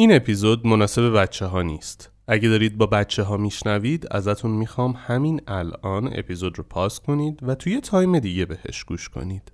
این اپیزود مناسب بچه ها نیست. اگه دارید با بچه ها میشنوید ازتون می‌خوام همین الان اپیزود رو پاس کنید و توی تایم دیگه بهش گوش کنید.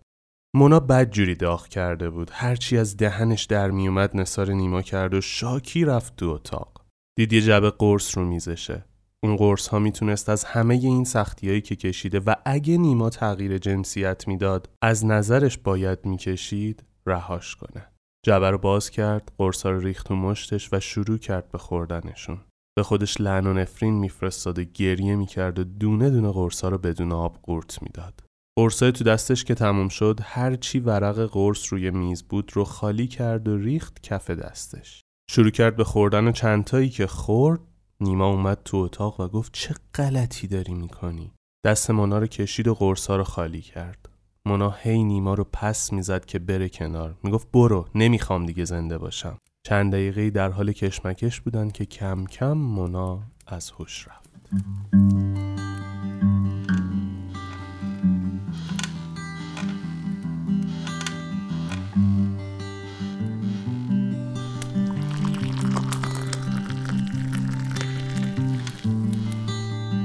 مونا بدجوری داغ کرده بود. هرچی از دهنش در میومد نصار نیما کرد و شاکی رفت تو اتاق. دید یه جبه قرص رو میزشه. اون قرص ها می‌تونست از همه این سختیایی که کشیده و اگه نیما تغییر جنسیت می‌داد از نظرش باید می‌کشید رهاش کنه. جبه رو باز کرد قرصا رو ریخت تو مشتش و شروع کرد به خوردنشون. به خودش لعن و نفرین میفرستاد و گریه می‌کرد و دونه دونه قرصا رو بدون آب قورت می‌داد. قرصای تو دستش که تموم شد هرچی ورق قرص روی میز بود رو خالی کرد و ریخت کف دستش. شروع کرد به خوردن و چندتایی که خورد نیما اومد تو اتاق و گفت چه غلطی داری می‌کنی؟ دست مونا رو کشید و قرصا رو خالی کرد. مونا هی نیما رو پس می‌زد که بره کنار. می‌گفت برو نمی‌خوام دیگه زنده باشم. چند دقیقه در حال کشمکش بودن که کم کم مونا از هوش رفت.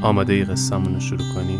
آماده ای قصهمون رو شروع کنیم؟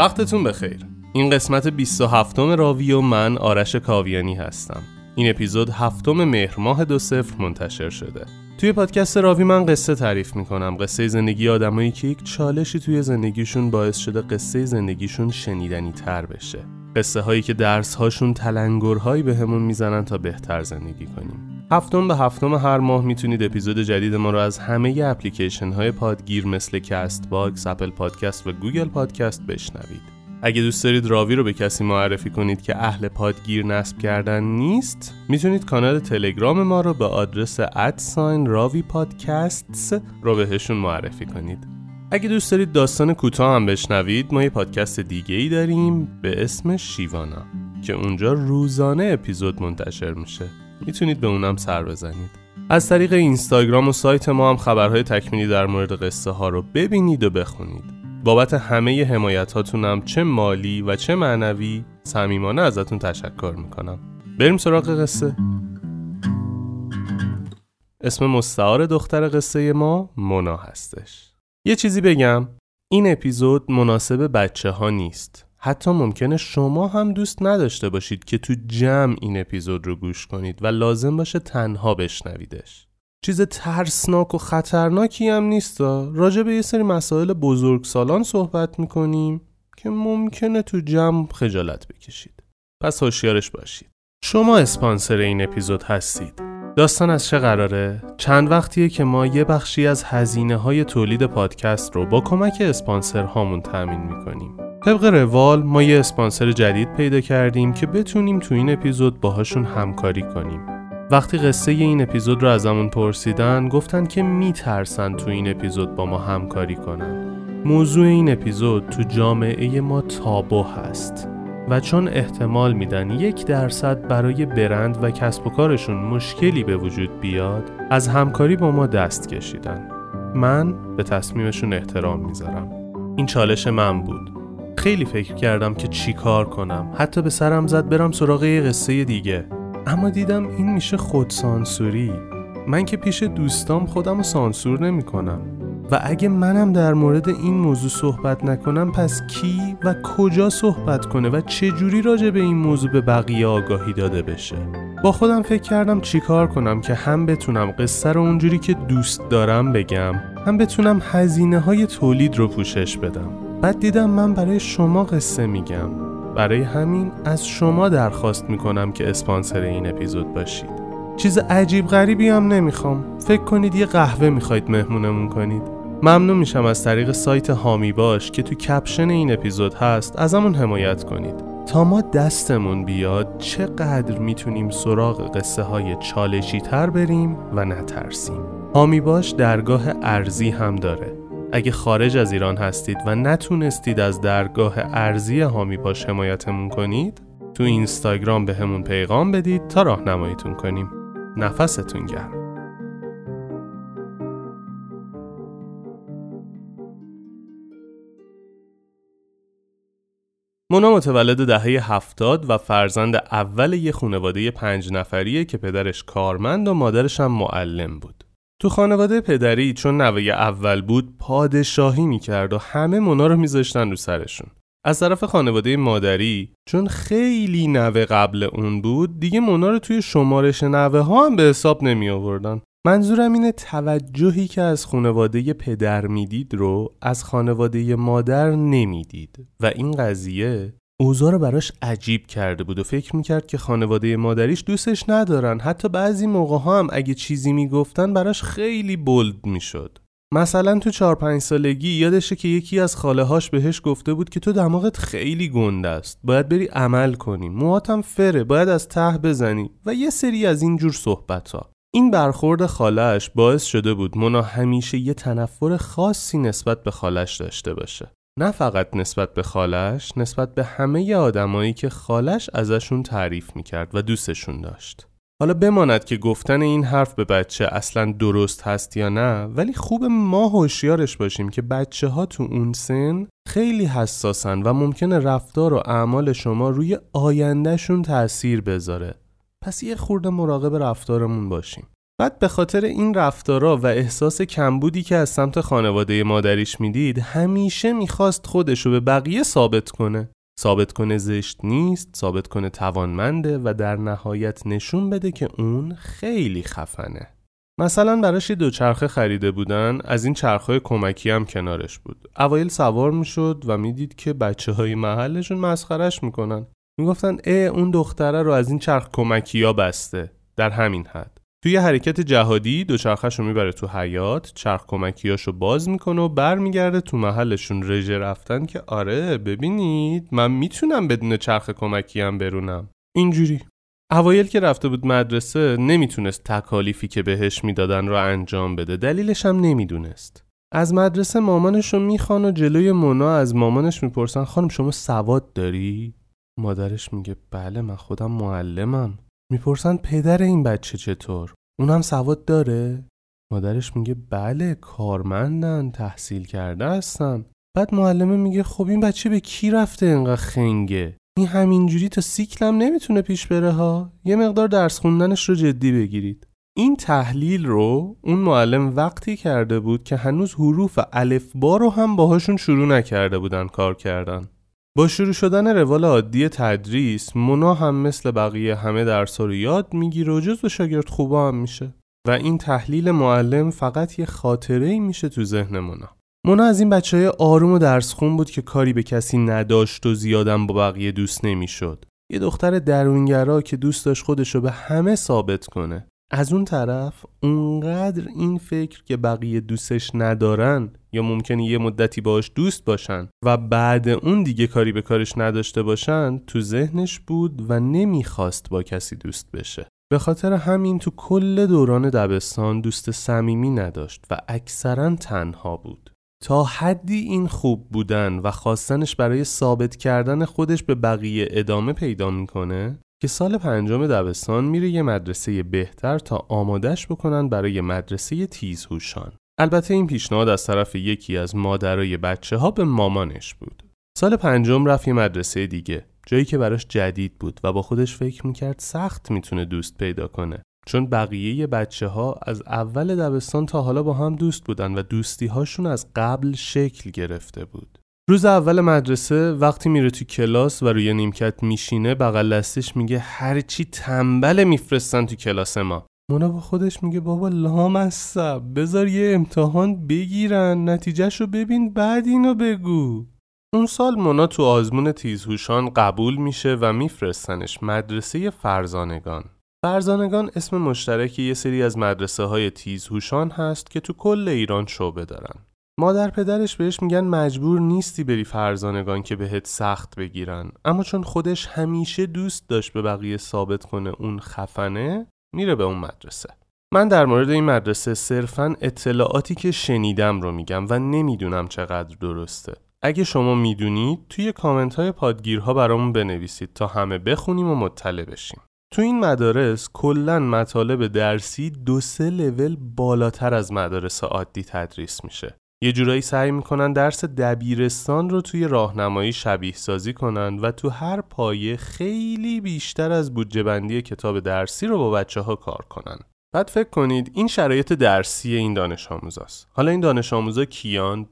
وقتتون بخیر. این قسمت 27 راوی و من آرش کاویانی هستم. این اپیزود هفتم مهر ماه دو صفر منتشر شده. توی پادکست راوی من قصه تعریف می‌کنم. قصه زندگی آدمایی که یک چالشی توی زندگیشون باعث شده قصه زندگیشون شنیدنی تر بشه. قصه هایی که درس هاشون تلنگرهایی به همون می‌زنن تا بهتر زندگی کنیم. هفتم به هفتم هر ماه می‌تونید اپیزود جدید ما رو از همه اپلیکیشن های پادگیر مثل Castbox، Apple Podcast و Google Podcast بشنوید. اگه دوست دارید راوی رو به کسی معرفی کنید که اهل پادگیر نصب کردن نیست می‌تونید کانال تلگرام ما رو به آدرس at sign راوی پادکست رو بهشون معرفی کنید. اگه دوست دارید داستان کوتاه هم بشنوید ما یه پادکست دیگه ای داریم به اسم شیوانا که اونجا روزانه اپیزود منتشر میشه. می‌تونید به اونم سر بزنید. از طریق اینستاگرام و سایت ما هم خبرهای تکمیلی در مورد قصه ها رو ببینید و بخونید. بابت همه حمایت هاتونم چه مالی و چه معنوی صمیمانه ازتون تشکر می‌کنم. بریم سراغ قصه. اسم مستعار دختر قصه ما مونا هستش. یه چیزی بگم. این اپیزود مناسب بچه ها نیست. حتی ممکنه شما هم دوست نداشته باشید که تو جمع این اپیزود رو گوش کنید و لازم باشه تنها بشنویدش. چیز ترسناک و خطرناکی هم نیست راجع به یه سری مسائل بزرگ سالان صحبت می‌کنیم که ممکنه تو جمع خجالت بکشید. پس هوشیارش باشید. شما اسپانسر این اپیزود هستید. داستان از چه قراره؟ چند وقتیه که ما یه بخشی از هزینه های تولید پادکست رو با کمک اسپانسر هامون تأمین می‌کنیم. طبق روال ما یه اسپانسر جدید پیدا کردیم که بتونیم تو این اپیزود باهاشون همکاری کنیم. وقتی قصه این اپیزود رو ازمون پرسیدن گفتن که میترسن تو این اپیزود با ما همکاری کنن. موضوع این اپیزود تو جامعه ما تابو هست. و چون احتمال میدن یک درصد برای برند و کسب و کارشون مشکلی به وجود بیاد از همکاری با ما دست کشیدن. من به تصمیمشون احترام می‌ذارم. این چالش من بود. خیلی فکر کردم که چی کار کنم. حتی به سرم زد برم سراغ یه قصه دیگه. اما دیدم این میشه خودسانسوری من که پیش دوستام خودم رو سانسور نمی کنم و اگه منم در مورد این موضوع صحبت نکنم پس کی و کجا صحبت کنه و چه جوری راجع به این موضوع به بقیه آگاهی داده بشه؟ با خودم فکر کردم چیکار کنم که هم بتونم قصه رو اونجوری که دوست دارم بگم هم بتونم هزینه های تولید رو پوشش بدم. بعد دیدم من برای شما قصه میگم. برای همین از شما درخواست می‌کنم که اسپانسر این اپیزود باشید. چیز عجیب غریبی هم نمی‌خوام. فکر کنید یه قهوه می‌خواید مهمونمون کنید. ممنون میشم از طریق سایت هامی باش که تو کپشن این اپیزود هست ازمون حمایت کنید. تا ما دستمون بیاد چقدر می‌تونیم سراغ قصه های چالشی تر بریم و نترسیم؟ هامی باش درگاه ارزی هم داره. اگه خارج از ایران هستید و نتونستید از درگاه ارزی هامی باش حمایتمون کنید تو اینستاگرام به پیغام بدید تا راهنماییتون کنیم. نفستون گرم. مونا متولد دهه هفتاد و فرزند اول یه خانواده پنج نفریه که پدرش کارمند و مادرش هم معلم بود. تو خانواده پدری چون نوه اول بود پادشاهی می‌کرد و همه مونا رو میذاشتن رو سرشون. از طرف خانواده مادری چون خیلی نوه قبل اون بود دیگه مونا رو توی شمارش نوه ها هم به حساب نمی آوردن. منظورم اینه توجهی که از خانواده پدر می‌دید رو از خانواده مادر نمی‌دید. و این قضیه اوضاع رو براش عجیب کرده بود و فکر می‌کرد که خانواده مادریش دوستش ندارن. حتی بعضی موقع هم اگه چیزی می‌گفتن براش خیلی بولد می‌شد. مثلا تو چهار پنج سالگی یادشه که یکی از خاله هاش بهش گفته بود که تو دماغت خیلی گنده است. باید بری عمل کنی. موهاتم فره. باید از ته بزنی. و یه سری از این جور صحبت ها این برخورد خالش باعث شده بود مونا همیشه یه تنفر خاصی نسبت به خالش داشته باشه. نه فقط نسبت به خالش نسبت به همه آدمایی که خالش ازشون تعریف می‌کرد و دوستشون داشت. حالا بماند که گفتن این حرف به بچه اصلا درست هست یا نه ولی خوب ما هوشیارش باشیم که بچه ها تو اون سن خیلی حساسن و ممکنه رفتار و اعمال شما روی آیندهشون تاثیر بذاره. پس یه خورده مراقب رفتارمون باشیم. بعد به خاطر این رفتارا و احساس کمبودی که از سمت خانواده مادریش می‌دید همیشه می‌خواست خودش رو به بقیه ثابت کنه. ثابت کنه زشت نیست ثابت کنه توانمنده و در نهایت نشون بده که اون خیلی خفنه. مثلا براش یه دوچرخه خریده بودن از این چرخهای کمکی هم کنارش بود. اوایل سوار می‌شد و می‌دید که بچه های محلشون مسخرش می‌کنن. می‌گفتن اه اون دختره رو از این چرخ کمکی ها بسته. در همین حد. توی حرکت جهادی دوچرخش رو می‌بره تو حیات چرخ کمکیاشو باز می‌کنه و برمیگرده تو محلشون رژه رفتن که آره ببینید من می‌تونم بدون چرخ کمکی هم برونم. اینجوری. اوایل که رفته بود مدرسه نمی‌تونست تکالیفی که بهش می‌دادن رو انجام بده. دلیلش هم نمی‌دونست. از مدرسه مامانش رو می‌خوان و جلوی مونا از مامانش می‌پرسن خانم شما سواد داری؟ مادرش میگه بله من خودم معلمم. می‌پرسن پدر این بچه چطور؟ اونم سواد داره؟ مادرش میگه بله کارمندن تحصیل کرده هستن. بعد معلمه میگه خب این بچه به کی رفته انقدر خنگه؟ این همینجوری تا سیکلم نمی‌تونه پیش بره ها؟ یه مقدار درس خوندنش رو جدی بگیرید. این تحلیل رو اون معلم وقتی کرده بود که هنوز حروف الفبا رو هم باهاشون شروع نکرده بودن کار کردن. با شروع شدن روال عادی تدریس مونا هم مثل بقیه همه درس رو یاد می‌گیره و جز شاگرد خوبا هم میشه. و این تحلیل معلم فقط یه خاطره ای میشه تو ذهن مونا. مونا از این بچه های آروم و درس خون بود که کاری به کسی نداشت و زیادم با بقیه دوست نمی‌شد. یه دختر درونگرا که دوست داشت خودشو به همه ثابت کنه. از اون طرف اونقدر این فکر که بقیه دوستش ندارن یا ممکنه یه مدتی باش دوست باشن و بعد اون دیگه کاری به کارش نداشته باشن تو ذهنش بود و نمی‌خواست با کسی دوست بشه به خاطر همین تو کل دوران دبستان دوست صمیمی نداشت و اکثرا تنها بود تا حدی این خوب بودن و خواستنش برای ثابت کردن خودش به بقیه ادامه پیدا می‌کنه که سال پنجم دبستان میره یه مدرسه بهتر تا آمادش بکنن برای مدرسه تیزهوشان. البته این پیشنهاد از طرف یکی از مادرای بچه ها به مامانش بود. سال پنجم رفت یه مدرسه دیگه جایی که براش جدید بود و با خودش فکر می‌کرد سخت می‌تونه دوست پیدا کنه چون بقیه بچه ها از اول دبستان تا حالا با هم دوست بودن و دوستی هاشون از قبل شکل گرفته بود. روز اول مدرسه وقتی میره تو کلاس و روی نیمکت میشینه بغل دستش میگه هرچی تنبل میفرستن تو کلاس ما مونا با خودش میگه بابا لامصب بذار یه امتحان بگیرن نتیجهش رو ببین بعد اینو بگو. اون سال مونا تو آزمون تیزهوشان قبول میشه و میفرستنش مدرسه فرزانگان. فرزانگان اسم مشترکی یه سری از مدرسه های تیزهوشان هست که تو کل ایران شعبه دارن. مادر پدرش بهش میگن مجبور نیستی بری فرزانگان که بهت سخت بگیرن. اما چون خودش همیشه دوست داشت به بقیه ثابت کنه اون خفنه میره به اون مدرسه. من در مورد این مدرسه صرفا اطلاعاتی که شنیدم رو میگم و نمی‌دونم چقدر درسته. اگه شما می‌دونید توی کامنت های پادگیرها برامون بنویسید تا همه بخونیم و مطلع بشیم. تو این مدارس کلا مطالب درسی دو سه لول بالاتر از مدارس عادی تدریس میشه. یه جورایی سعی می‌کنن درس دبیرستان رو توی راهنمایی شبیه سازی کنن و تو هر پایه خیلی بیشتر از بودجه بندی کتاب درسی رو با بچه ها کار کنن. بعد فکر کنید این شرایط درسی این دانش آموزاست. حالا این دانش آموزا کیان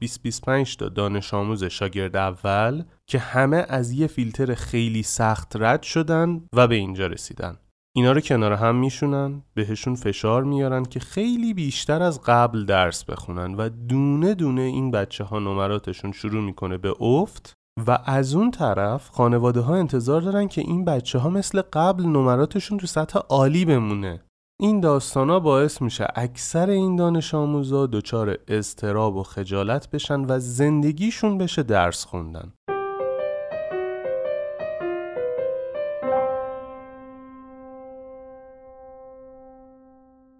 20-25 تا دانش آموز شاگرد اول که همه از یه فیلتر خیلی سخت رد شدن و به اینجا رسیدن. اینا رو کنار هم میشونن بهشون فشار میارن که خیلی بیشتر از قبل درس بخونن و دونه دونه این بچه ها نمراتشون شروع می‌کنه به افت و از اون طرف خانواده ها انتظار دارن که این بچه ها مثل قبل نمراتشون تو سطح عالی بمونه. این داستانا باعث میشه اکثر این دانش آموزا دچار استراب و خجالت بشن و زندگیشون بشه درس خوندن.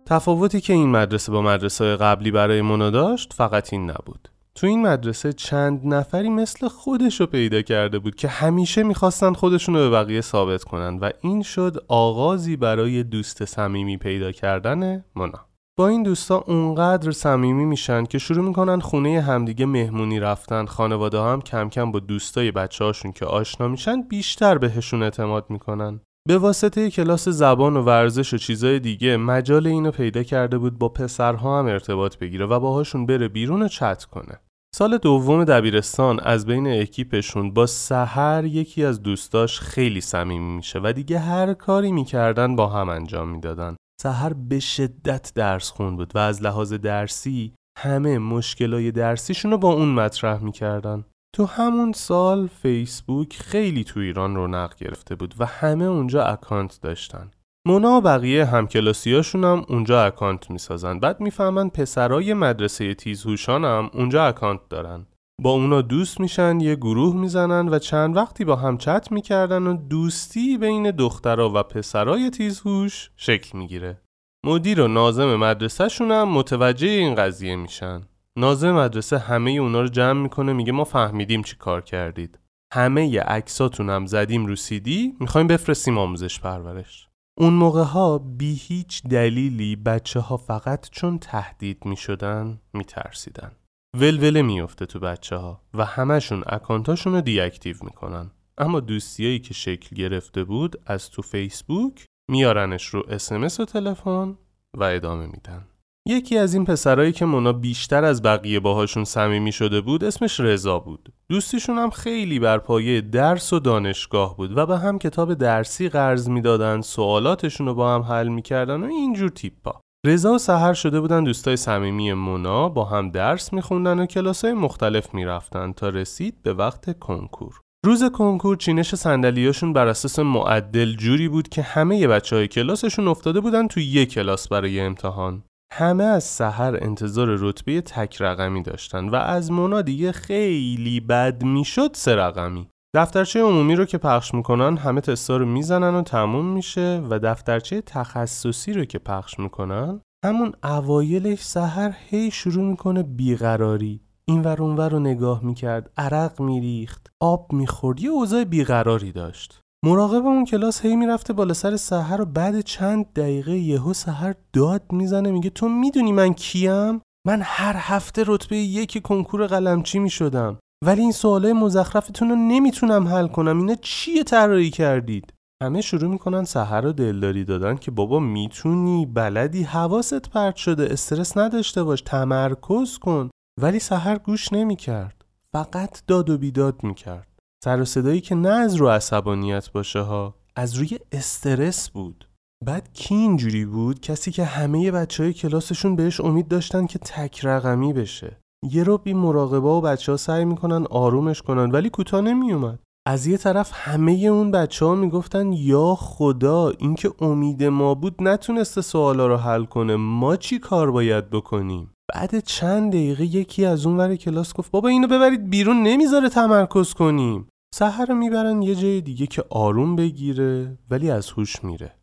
تفاوتی که این مدرسه با مدرسه قبلی برای مونا داشت فقط این نبود. تو این مدرسه چند نفری مثل خودش رو پیدا کرده بود که همیشه می‌خواستن خودشون رو به بقیه ثابت کنن و این شد آغازی برای دوست صمیمی پیدا کردن مونا. با این دوستا اونقدر صمیمی میشن که شروع می‌کنن خونه همدیگه مهمونی رفتن خانواده هم کم کم با دوستای بچه هاشون که آشنا میشن بیشتر بهشون اعتماد می‌کنن. به واسطه کلاس زبان و ورزش و چیزای دیگه مجال اینو پیدا کرده بود با پسرها هم ارتباط بگیره و باهاشون بره بیرون و چت کنه. سال دوم دبیرستان از بین اکیپشون با سحر یکی از دوستاش خیلی صمیمی میشه و دیگه هر کاری می‌کردن با هم انجام می‌دادن. سحر به شدت درس خون بود و از لحاظ درسی همه مشکلای درسیشون رو با اون مطرح می‌کردن. تو همون سال فیسبوک خیلی تو ایران رونق گرفته بود و همه اونجا اکانت داشتن. مونا و بقیه همکلاسیاشون هم اونجا اکانت می‌سازن. بعد می‌فهمن پسرای مدرسه تیزهوشان هم اونجا اکانت دارن. با اونا دوست میشن یه گروه می‌زنن و چند وقتی با هم چت می‌کردن و دوستی بین دخترها و پسرای تیزهوش شکل می‌گیره. مدیر و ناظم مدرسهشون هم متوجه این قضیه میشن. نازم مدرسه همه اونا رو جمع می‌کنه میگه ما فهمیدیم چی کار کردید همه عکساتون هم زدیم رو سیدی می‌خوایم بفرستیم آموزش پرورش اون موقع ها بی هیچ دلیلی بچه ها فقط چون تهدید می شدن می ترسیدن. ولوله میفته تو بچه ها و همشون اکانتاشون رو دیاکتیو می‌کنن. اما دوستیایی که شکل گرفته بود از تو فیسبوک میارنش رو اسمس و تلفن و ادامه میدن. یکی از این پسرایی که مونا بیشتر از بقیه باهاشون صمیمی شده بود اسمش رضا بود. دوستیشون هم خیلی بر پایه درس و دانشگاه بود و به هم کتاب درسی قرض می‌دادن، سوالاتشون رو با هم حل می‌کردن و اینجور تیپا. رضا و سحر شده بودن دوستای صمیمی مونا با هم درس میخوندن و کلاسای مختلف می‌رفتن تا رسید به وقت کنکور. روز کنکور چینش صندلیاشون بر اساس معدل جوری بود که همه بچه های کلاسشون افتاده بودن تو یک کلاس برای امتحان. همه از سحر انتظار رتبه تک رقمی داشتن و از مونا دیگه خیلی بد می‌شد سه رقمی. دفترچه عمومی رو که پخش می‌کنن همه تستا رو می‌زنن و تموم میشه و دفترچه تخصصی رو که پخش می‌کنن همون اوایلش سحر هی شروع می‌کنه بیقراری. این ور اونور رو نگاه می‌کرد عرق میریخت آب می‌خورد یه اوضاع بیقراری داشت. مراقب اون کلاس هی می‌رفته بالا سر سحر و بعد چند دقیقه یهو سحر داد می‌زنه میگه تو می‌دونی من کیم؟ من هر هفته رتبه یک کنکور قلمچی می‌شدم. ولی این سوالای مزخرفتون رو نمی‌تونم حل کنم. اینا چیه طراحی کردید؟ همه شروع می‌کنن سحر رو دلداری دادن که بابا می‌تونی بلدی حواست پرت شده استرس نداشته باش تمرکز کن. ولی سحر گوش نمی‌کرد. فقط داد و بیداد می‌کرد. سر صدایی که نه از رو عصبانیت باشه ها از روی استرس بود. بعد کی اینجوری بود؟ کسی که همه بچه های کلاسشون بهش امید داشتن که تک رقمی بشه. یه رو بی مراقبه و بچه ها سعی می‌کنن آرومش کنن ولی کوتاه نمیومد از یه طرف همه اون بچه ها می‌گفتن یا خدا اینکه امید ما بود نتونسته سوالا رو حل کنه. ما چی کار باید بکنیم؟ بعد چند دقیقه یکی از اون ور کلاس گفت بابا اینو ببرید بیرون نمی‌ذاره تمرکز کنیم. سحر رو می‌برن یه جای دیگه که آروم بگیره ولی از هوش میره.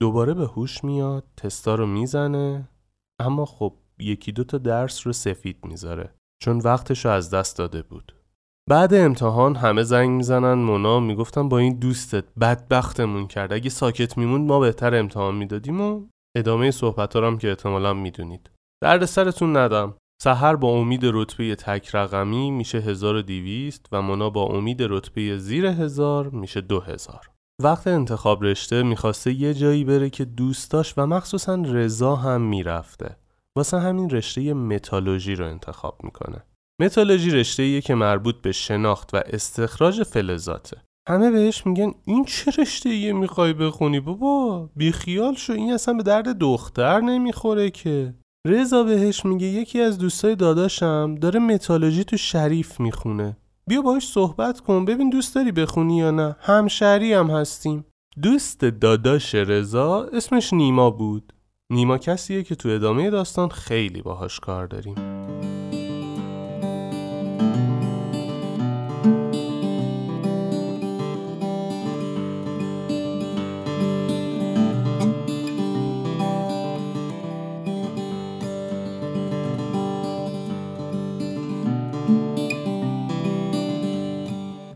دوباره به هوش میاد تستا رو می‌زنه اما خب یکی دو تا درس رو سفید می‌ذاره چون وقتش رو از دست داده بود. بعد امتحان همه زنگ می‌زنن مونا می‌گفتن با این دوستت بدبختمون کرد اگه ساکت میموند ما بهتر امتحان می‌دادیم و ادامه صحبت هم که احتمالا می‌دونید. درد سرتون ندم. سحر با امید رتبه تک رقمی میشه 1200 و مونا با امید رتبه زیر هزار میشه 2000 وقت انتخاب رشته می‌خواسته یه جایی بره که دوست داشت و مخصوصا رضا هم می‌رفته. واسه همین رشته متالوژی رو انتخاب می‌کنه. متالوژی رشته که مربوط به شناخت و استخراج فلزاته. همه بهش میگن این چه رشته ایه می‌خوای بخونی بابا؟ بیخیال شو این اصلا به درد دختر نمی‌خوره که. رضا بهش میگه یکی از دوستای داداشم داره متالوژی تو شریف می‌خونه. بیا باش صحبت کن ببین دوست داری بخونی یا نه. همشری هم هستیم. دوست داداش رضا اسمش نیما بود. نیما کسیه که تو ادامه داستان خیلی باهاش کار داریم.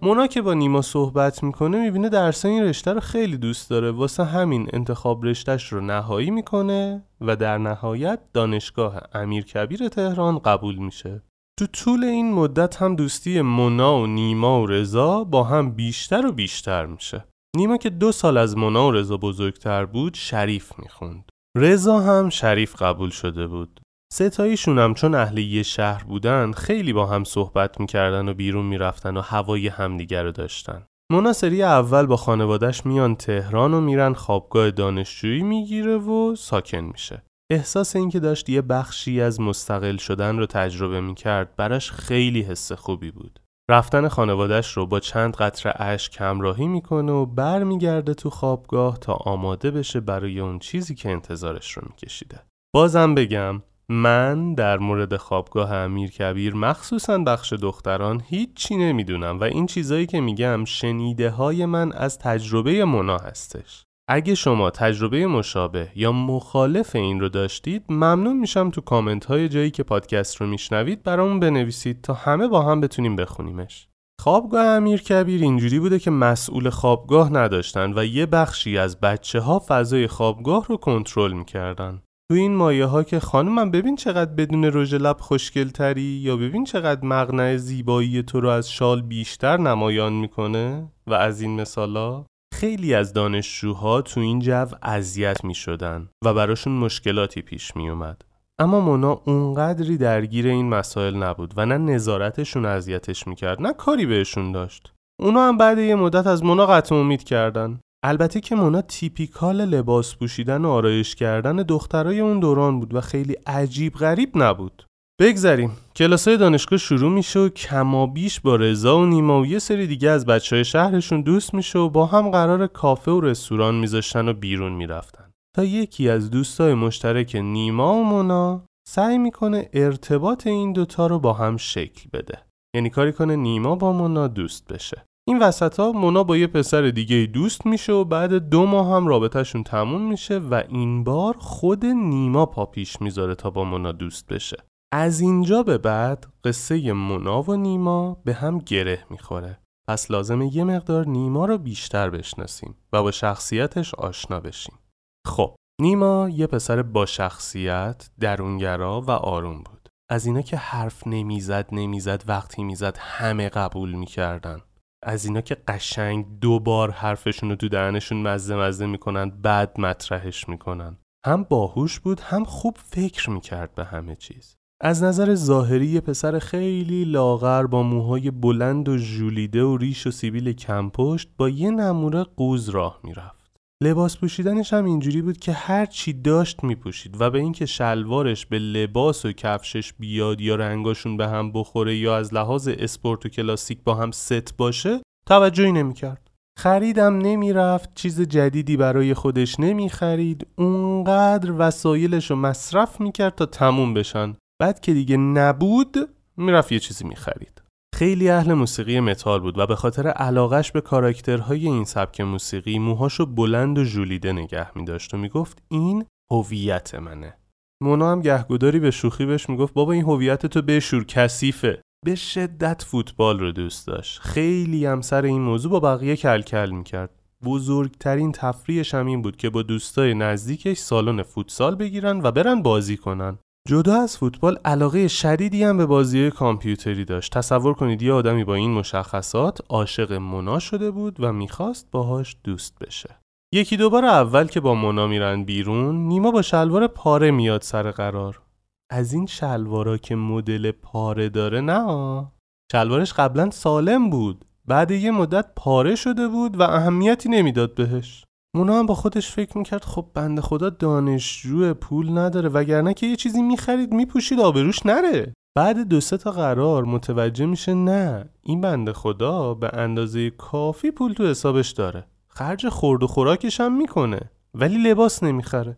مونا که با نیما صحبت می‌کنه می‌بینه درس این رشته رو خیلی دوست داره. واسه همین انتخاب رشتهش رو نهایی می‌کنه و در نهایت دانشگاه امیر کبیر تهران قبول میشه. تو طول این مدت هم دوستی مونا و نیما و رضا با هم بیشتر و بیشتر میشه. نیما که دو سال از مونا و رضا بزرگتر بود شریف می‌خوند. رضا هم شریف قبول شده بود. ستاییشون هم چون اهل یه شهر بودن خیلی با هم صحبت می‌کردن و بیرون می‌رفتن و هوای همدیگر رو داشتن. مونا سری اول با خانوادش میان تهران و میرن خوابگاه دانشجویی می‌گیره و ساکن میشه. احساس اینکه داشت یه بخشی از مستقل شدن رو تجربه می‌کرد براش خیلی حس خوبی بود. رفتن خانوادش رو با چند قطره اشک همراهی می‌کنه و برمیگرده تو خوابگاه تا آماده بشه برای اون چیزی که انتظارش رو میکشیده. بازم بگم من در مورد خوابگاه امیر کبیر مخصوصا بخش دختران هیچی نمی‌دونم و این چیزایی که میگم شنیده های من از تجربه مونا هستش. اگه شما تجربه مشابه یا مخالف این رو داشتید ممنون میشم تو کامنت های جایی که پادکست رو میشنوید برامون بنویسید تا همه با هم بتونیم بخونیمش. خوابگاه امیر کبیر اینجوری بوده که مسئول خوابگاه نداشتن و یه بخشی از بچه ها فضای خوابگاه رو کنترل می‌کردن. تو این مایه ها که خانمم ببین چقدر بدون رژ لب خوشگل تری یا ببین چقدر مغنع زیبایی تو رو از شال بیشتر نمایان می‌کنه و از این مثالا خیلی از دانشجوها تو این جو اذیت می شدن و براشون مشکلاتی پیش می اومد. اما مونا اونقدری درگیر این مسائل نبود و نه نظارتشون اذیتش می‌کرد نه کاری بهشون داشت. اونا هم بعد یه مدت از مونا قطع امید کردن. البته که مونا تیپیکال لباس پوشیدن و آرایش کردن دخترای اون دوران بود و خیلی عجیب غریب نبود. بگذریم. کلاسای دانشگاه شروع میشه و کمابیش با رضا و نیما و یه سری دیگه از بچه های شهرشون دوست میشه و با هم قرار کافه و رستوران میذاشتن و بیرون می‌رفتن. تا یکی از دوستای مشترک نیما و مونا سعی می‌کنه ارتباط این دوتا رو با هم شکل بده. یعنی کاری کنه نیما با مونا دوست بشه. این وسط ها مونا با یه پسر دیگه دوست میشه و بعد دو ماه هم رابطهشون تموم میشه و این بار خود نیما پا پیش می‌ذاره تا با مونا دوست بشه. از اینجا به بعد قصه مونا و نیما به هم گره می‌خوره. پس لازمه یه مقدار نیما رو بیشتر بشناسیم و با شخصیتش آشنا بشیم. خب نیما یه پسر با شخصیت درونگرا و آروم بود. از اینا که حرف نمی‌زد نمی‌زد وقتی می‌زد همه قبول می‌کردن. از اینا که قشنگ دوبار حرفشون رو تو دهنشون مزه مزه می‌کنن بعد مطرحش می‌کنن. هم باهوش بود هم خوب فکر می‌کرد به همه چیز. از نظر ظاهری یه پسر خیلی لاغر با موهای بلند و ژولیده و ریش و سیبیل کمپشت با یه نموره قوز راه می‌رفت. لباس پوشیدنش هم اینجوری بود که هر چی داشت میپوشید و به اینکه شلوارش به لباس و کفشش بیاد یا رنگاشون به هم بخوره یا از لحاظ اسپورت و کلاسیک با هم ست باشه توجهی نمی‌کرد. خریدم نمی‌رفت چیز جدیدی برای خودش نمی‌خرید اونقدر وسایلش رو مصرف می‌کرد تا تموم بشن بعد که دیگه نبود می‌رفت یه چیزی می‌خرید خیلی اهل موسیقی متال بود و به خاطر علاقش به کاراکترهای این سبک موسیقی موهاشو بلند و ژولیده نگه می داشت و می‌گفت این هویت منه. مونا هم گهگداری به شوخی بهش می‌گفت بابا این هویت تو بشور کثیفه. به شدت فوتبال رو دوست داشت. خیلی هم سر این موضوع با بقیه کل کل می‌کرد. بزرگترین تفریحش هم این بود که با دوستای نزدیکش سالن فوتسال بگیرن و برن بازی کنن. جدا از فوتبال علاقه شدیدی هم به بازی کامپیوتری داشت. تصور کنید یه آدمی با این مشخصات عاشق مونا شده بود و می‌خواست باهاش دوست بشه. یکی دوبار اول که با مونا میرن بیرون نیما با شلوار پاره میاد سر قرار. از این شلوارا که مدل پاره داره نه شلوارش قبلا سالم بود. بعد یه مدت پاره شده بود و اهمیتی نمی‌داد بهش. مونا هم با خودش فکر می‌کرد خب بنده خدا دانشجو پول نداره وگرنه که یه چیزی می‌خرید میپوشید آبروش نره. بعد دو سه تا قرار متوجه میشه نه این بنده خدا به اندازه کافی پول تو حسابش داره. خرج خورد و خوراکش هم می‌کنه ولی لباس نمی‌خره.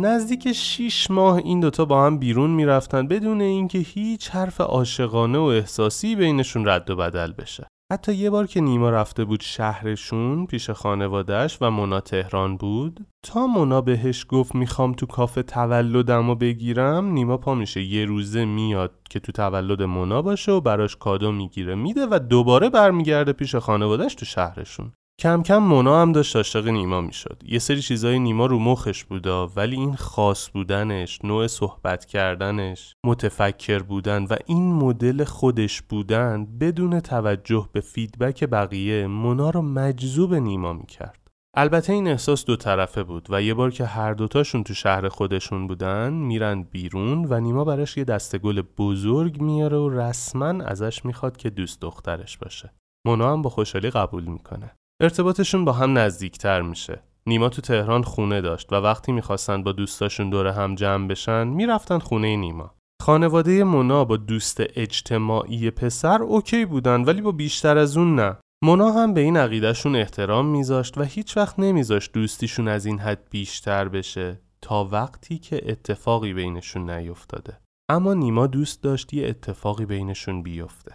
نزدیک 6 ماه این دوتا با هم بیرون می‌رفتن بدون اینکه هیچ حرف عاشقانه و احساسی بینشون رد و بدل بشه. حتی یه بار که نیما رفته بود شهرشون پیش خانوادهش و مونا تهران بود تا مونا بهش گفت می‌خوام تو کافه تولدمو بگیرم نیما پا میشه یه روزه میاد که تو تولد مونا باشه و براش کادو می‌گیره میده و دوباره برمیگرده پیش خانوادهش تو شهرشون کم کم مونا هم داشت عاشق نیما می‌شد. یه سری چیزای نیما رو مخش بودا ولی این خاص بودنش نوع صحبت کردنش متفکر بودن و این مدل خودش بودن بدون توجه به فیدبک بقیه مونا رو مجذوب نیما می‌کرد. البته این احساس دو طرفه بود و یه بار که هر دوتاشون تو شهر خودشون بودن میرن بیرون و نیما براش یه دسته گل بزرگ میاره و رسما ازش می‌خواد که دوست دخترش باشه. مونا هم با خوشحالی قبول می‌کنه. ارتباطشون با هم نزدیکتر میشه. نیما تو تهران خونه داشت و وقتی می‌خواستن با دوستاشون دور هم جمع بشن می‌رفتن خونه نیما. خانواده مونا با دوست اجتماعی پسر اوکی بودن ولی با بیشتر از اون نه. مونا هم به این عقیدهشون احترام میذاشت و هیچ وقت نمیذاشت دوستیشون از این حد بیشتر بشه تا وقتی که اتفاقی بینشون نیفتاده. اما نیما دوست داشت یه اتفاقی بینشون بیفته.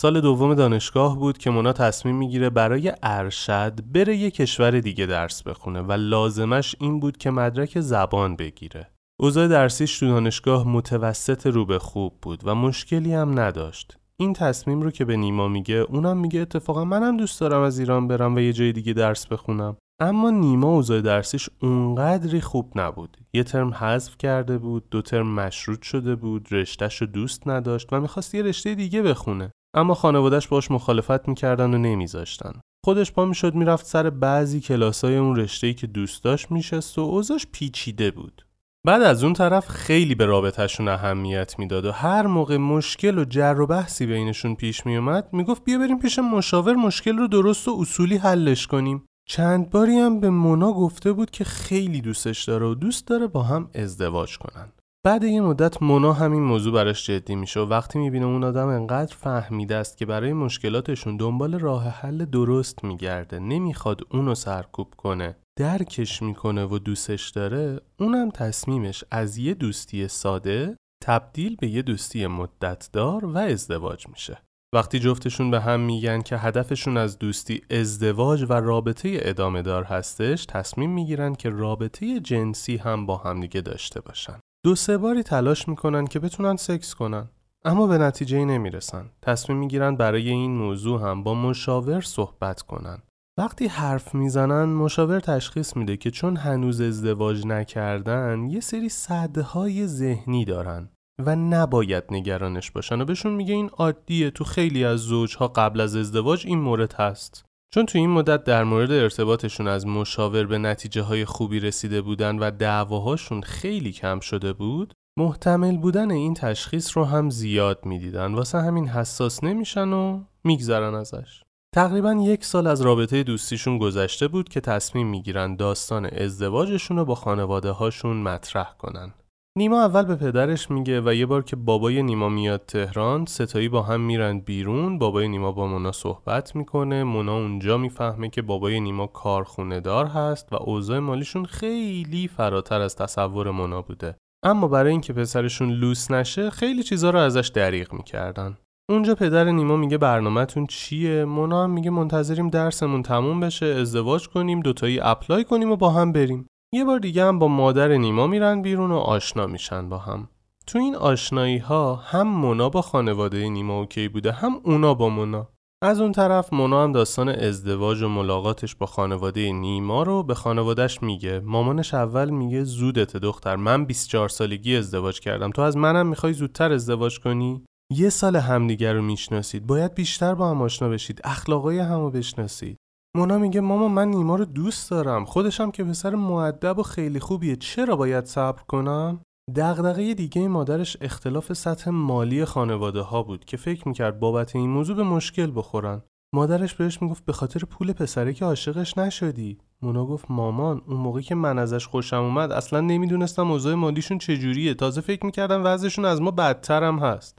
سال دوم دانشگاه بود که مونا تصمیم می‌گیره برای ارشد بره یه کشور دیگه درس بخونه و لازمش این بود که مدرک زبان بگیره. اوضاع درسیش تو دانشگاه متوسط رو به خوب بود و مشکلی هم نداشت. این تصمیم رو که به نیما میگه اونم میگه اتفاقا منم دوست دارم از ایران برم و یه جای دیگه درس بخونم. اما نیما اوضاع درسیش اونقدری خوب نبود. یه ترم حذف کرده بود، دو ترم مشروط شده بود، رشتهش دوست نداشت و می‌خواست یه رشته دیگه بخونه. اما خانوادهش باش مخالفت می‌کردن و نمیذاشتن. خودش پا می‌شد می‌رفت سر بعضی کلاسای اون رشته‌ای که دوست داشت میشست و اوضاش پیچیده بود. بعد از اون طرف خیلی به رابطهشون اهمیت می‌داد و هر موقع مشکل و جر و بحثی بینشون پیش میومد می‌گفت بیا بریم پیش مشاور مشکل رو درست و اصولی حلش کنیم. چند باری هم به مونا گفته بود که خیلی دوستش داره و دوست داره با هم ازدواج کنن. بعد یه مدت مونا همین موضوع براش جدی میشه و وقتی می‌بینه اون آدم انقدر فهمیده است که برای مشکلاتشون دنبال راه حل درست میگرده نمی‌خواد اونو سرکوب کنه درکش می‌کنه و دوستش داره اونم تصمیمش از یه دوستی ساده تبدیل به یه دوستی مدتدار و ازدواج میشه. وقتی جفتشون به هم میگن که هدفشون از دوستی ازدواج و رابطه ادامه دار هستش تصمیم می‌گیرن که رابطه جنسی هم با همدیگه داشته باشن. دو سه باری تلاش می‌کنن که بتونن سکس کنن اما به نتیجه نمی‌رسن. تصمیم می‌گیرن برای این موضوع هم با مشاور صحبت کنن. وقتی حرف می‌زنن مشاور تشخیص میده که چون هنوز ازدواج نکردن یه سری صدهای ذهنی دارن و نباید نگرانش باشن و بهشون میگه این عادیه تو خیلی از زوجها قبل از ازدواج این مورد هست. چون تو این مدت در مورد ارتباطشون از مشاور به نتیجه های خوبی رسیده بودن و دعواهاشون خیلی کم شده بود محتمل بودن این تشخیص رو هم زیاد می‌دیدن. واسه همین حساس نمیشن و میگذرن ازش. تقریبا یک سال از رابطه دوستیشون گذشته بود که تصمیم می‌گیرن داستان ازدواجشون رو با خانواده هاشون مطرح کنن. نیما اول به پدرش میگه و یه بار که بابای نیما میاد تهران ستایی با هم میرن بیرون. بابای نیما با مونا صحبت می‌کنه. مونا اونجا می‌فهمه که بابای نیما کارخونه دار هست و اوضاع مالیشون خیلی فراتر از تصور مونا بوده. اما برای اینکه پسرشون لوس نشه خیلی چیزا رو ازش دریغ می‌کردن. اونجا پدر نیما میگه برنامهتون چیه؟ مونا هم میگه منتظریم درسمون تموم بشه ازدواج کنیم دوتایی اپلای کنیم و با هم بریم. یه بار دیگه هم با مادر نیما میرن بیرون و آشنا میشن با هم. تو این آشنایی ها هم مونا با خانواده نیما اوکی بوده هم اونا با مونا. از اون طرف مونا هم داستان ازدواج و ملاقاتش با خانواده نیما رو به خانوادهش میگه. مامانش اول میگه زودت دختر من 24 سالگی ازدواج کردم. تو از منم می‌خوای زودتر ازدواج کنی؟ یه سال همدیگر رو می‌شناسید. باید بیشتر با هم آشنا بشید. اخلاقای همو بشناسید. مونا میگه ماما من نیما رو دوست دارم. خودشم که پسر معدب و خیلی خوبیه. چرا باید صبر کنم؟ دغدغه دیگه مادرش اختلاف سطح مالی خانواده ها بود که فکر می‌کرد بابت این موضوع به مشکل بخورن. مادرش بهش می‌گفت به خاطر پول پسره که عاشقش نشدی. مونا گفت مامان اون موقعی که من ازش خوشم اومد اصلا نمی‌دونستم اوضاع مالیشون چجوریه. تازه فکر می‌کردم وضعشون از ما بدترم هست.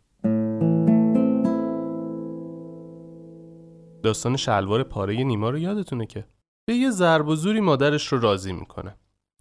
داستان شلوار پاره نیما رو یادتونه که؟ به یه ضرب و زوری مادرش رو راضی می‌کنه.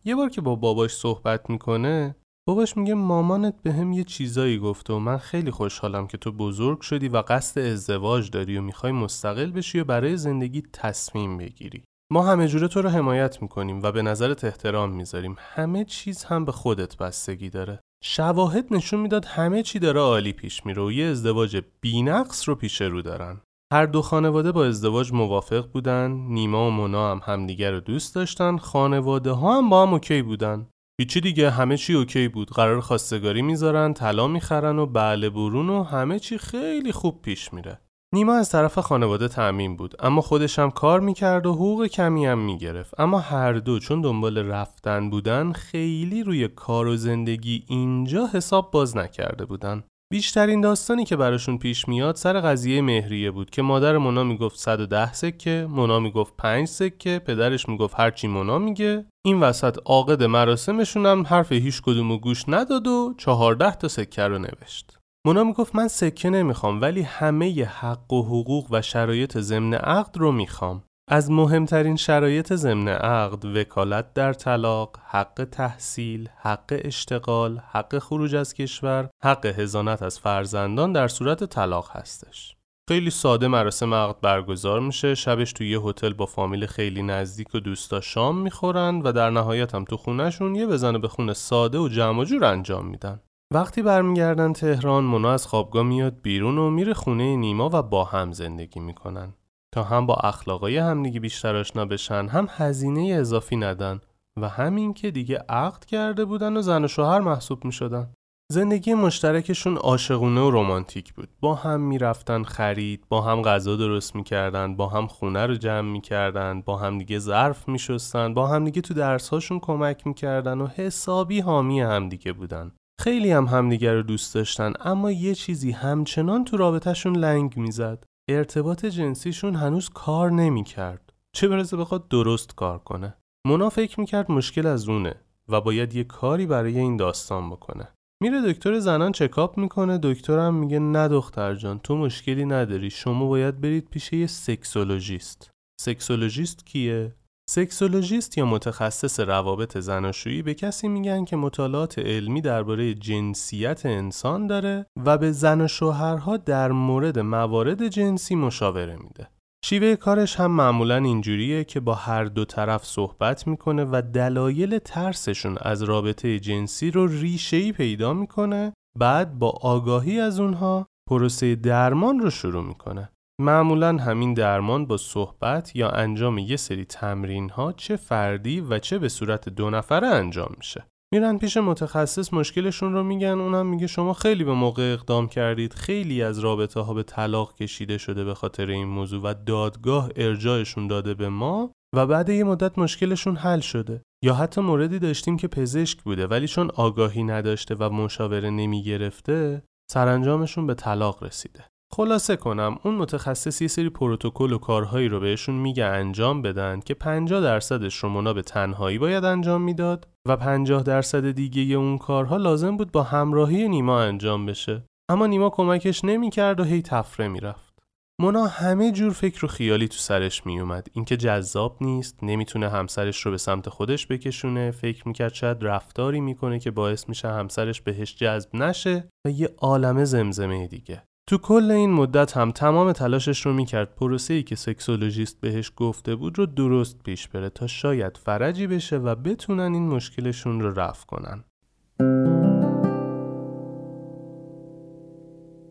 یه بار که با باباش صحبت می‌کنه باباش میگه مامانت به هم یه چیزایی گفته و من خیلی خوشحالم که تو بزرگ شدی و قصد ازدواج داری و می‌خوای مستقل بشی و برای زندگی تصمیم بگیری. ما همه جوره تو رو حمایت می‌کنیم و به نظرت احترام می‌ذاریم. همه چیز هم به خودت بستگی داره. شواهد نشون می‌داد همه چی داره عالی پیش میره و یه ازدواج بینقص رو پیش رو دارن. هر دو خانواده با ازدواج موافق بودن نیما و مونا هم همدیگر رو دوست داشتن خانواده ها هم با هم اوکی بودن. هیچی دیگه همه چی اوکی بود. قرار خواستگاری می‌ذارن طلا می‌خرن و بله برون و همه چی خیلی خوب پیش میره. نیما از طرف خانواده تعمین بود اما خودش هم کار می‌کرد و حقوق کمی هم می‌گرفت. اما هر دو چون دنبال رفتن بودن خیلی روی کار و زندگی اینجا حساب باز نکرده بودن. بیشترین داستانی که براشون پیش میاد سر قضیه مهریه بود که مادر مونا می‌گفت 110 سکه مونا می‌گفت 5 سکه پدرش می‌گفت هرچی مونا میگه. این وسط عاقد مراسمشون هم حرف هیچ کدوم و گوش نداد و 14 تا سکه رو نوشت. مونا می‌گفت من سکه نمی‌خوام ولی همه حق و حقوق و شرایط ضمن عقد رو می‌خوام. از مهمترین شرایط ضمن عقد وکالت در طلاق، حق تحصیل، حق اشتغال، حق خروج از کشور، حق هزانت از فرزندان در صورت طلاق هستش. خیلی ساده مراسم عقد برگزار میشه. شبش توی یه هتل با فامیل خیلی نزدیک و دوستا شام می‌خورن و در نهایت هم تو خونهشون یه بزنه به خونه ساده و جمع و جور انجام میدن. وقتی برمیگردن تهران مونا از خوابگاه میاد بیرون و میره خونه نیما و با هم زندگی می‌کنن. تا هم با اخلاقای همدیگه بیشتر آشنا بشن هم هزینه اضافی ندن و همین که دیگه عقد کرده بودن و زن و شوهر محسوب می شدن. زندگی مشترکشون عاشقونه و رمانتیک بود. با هم می‌رفتن خرید، با هم غذا درست می‌کردن، با هم خونه رو جمع می‌کردن، با هم دیگه ظرف میشستن، با هم دیگه تو درسهاشون کمک می‌کردن و حسابی حامی همدیگه بودن. خیلی هم همدیگه رو دوست داشتن اما یه چیزی همچنان تو رابطهشون لنگ می‌زد. ارتباط جنسیشون هنوز کار نمی‌کرد. چه برسه بخواد درست کار کنه. مونا فکر می‌کرد مشکل از اونه و باید یه کاری برای این داستان بکنه. میره دکتر زنان چکاپ می‌کنه دکترم میگه نه دختر جان تو مشکلی نداری شما باید برید پیش یه sexologist. sexologist کیه؟ sexologist یا متخصص روابط زناشویی به کسی میگن که مطالعات علمی درباره جنسیت انسان داره و به زن و شوهرها در مورد موارد جنسی مشاوره میده. شیوه کارش هم معمولا اینجوریه که با هر دو طرف صحبت می‌کنه و دلایل ترسشون از رابطه جنسی رو ریشه‌ای پیدا می‌کنه بعد با آگاهی از اونها پروسه درمان رو شروع می‌کنه. معمولا همین درمان با صحبت یا انجام یه سری تمرین ها چه فردی و چه به صورت دو نفره انجام میشه. میرن پیش متخصص مشکلشون رو میگن اونم میگه شما خیلی به موقع اقدام کردید خیلی از رابطه ها به طلاق کشیده شده به خاطر این موضوع و دادگاه ارجاعشون داده به ما و بعد یه مدت مشکلشون حل شده یا حتی موردی داشتیم که پزشک بوده ولی چون آگاهی نداشته و مشاوره نمی‌گرفته سرانجامشون به طلاق رسیده خلاصه کنم اون متخصص یه سری پروتکل و کارهایی رو بهشون میگه انجام بدن که 50 درصدش رو مونا به تنهایی باید انجام می‌داد و 50 درصد دیگه اون کارها لازم بود با همراهی نیما انجام بشه. اما نیما کمکش نمی‌کرد و هی تفره می‌رفت. مونا همه جور فکر و خیالی تو سرش میومد اینکه جذاب نیست نمی‌تونه همسرش رو به سمت خودش بکشونه فکر می‌کرد شاید رفتاری می‌کنه که باعث میشه همسرش بهش جذب نشه و یه عالمه زمزمه دیگه. تو کل این مدت هم تمام تلاشش رو می‌کرد. پروسه‌ای که سکسولوژیست بهش گفته بود رو درست پیش بره تا شاید فرجی بشه و بتونن این مشکلشون رو رفع کنن.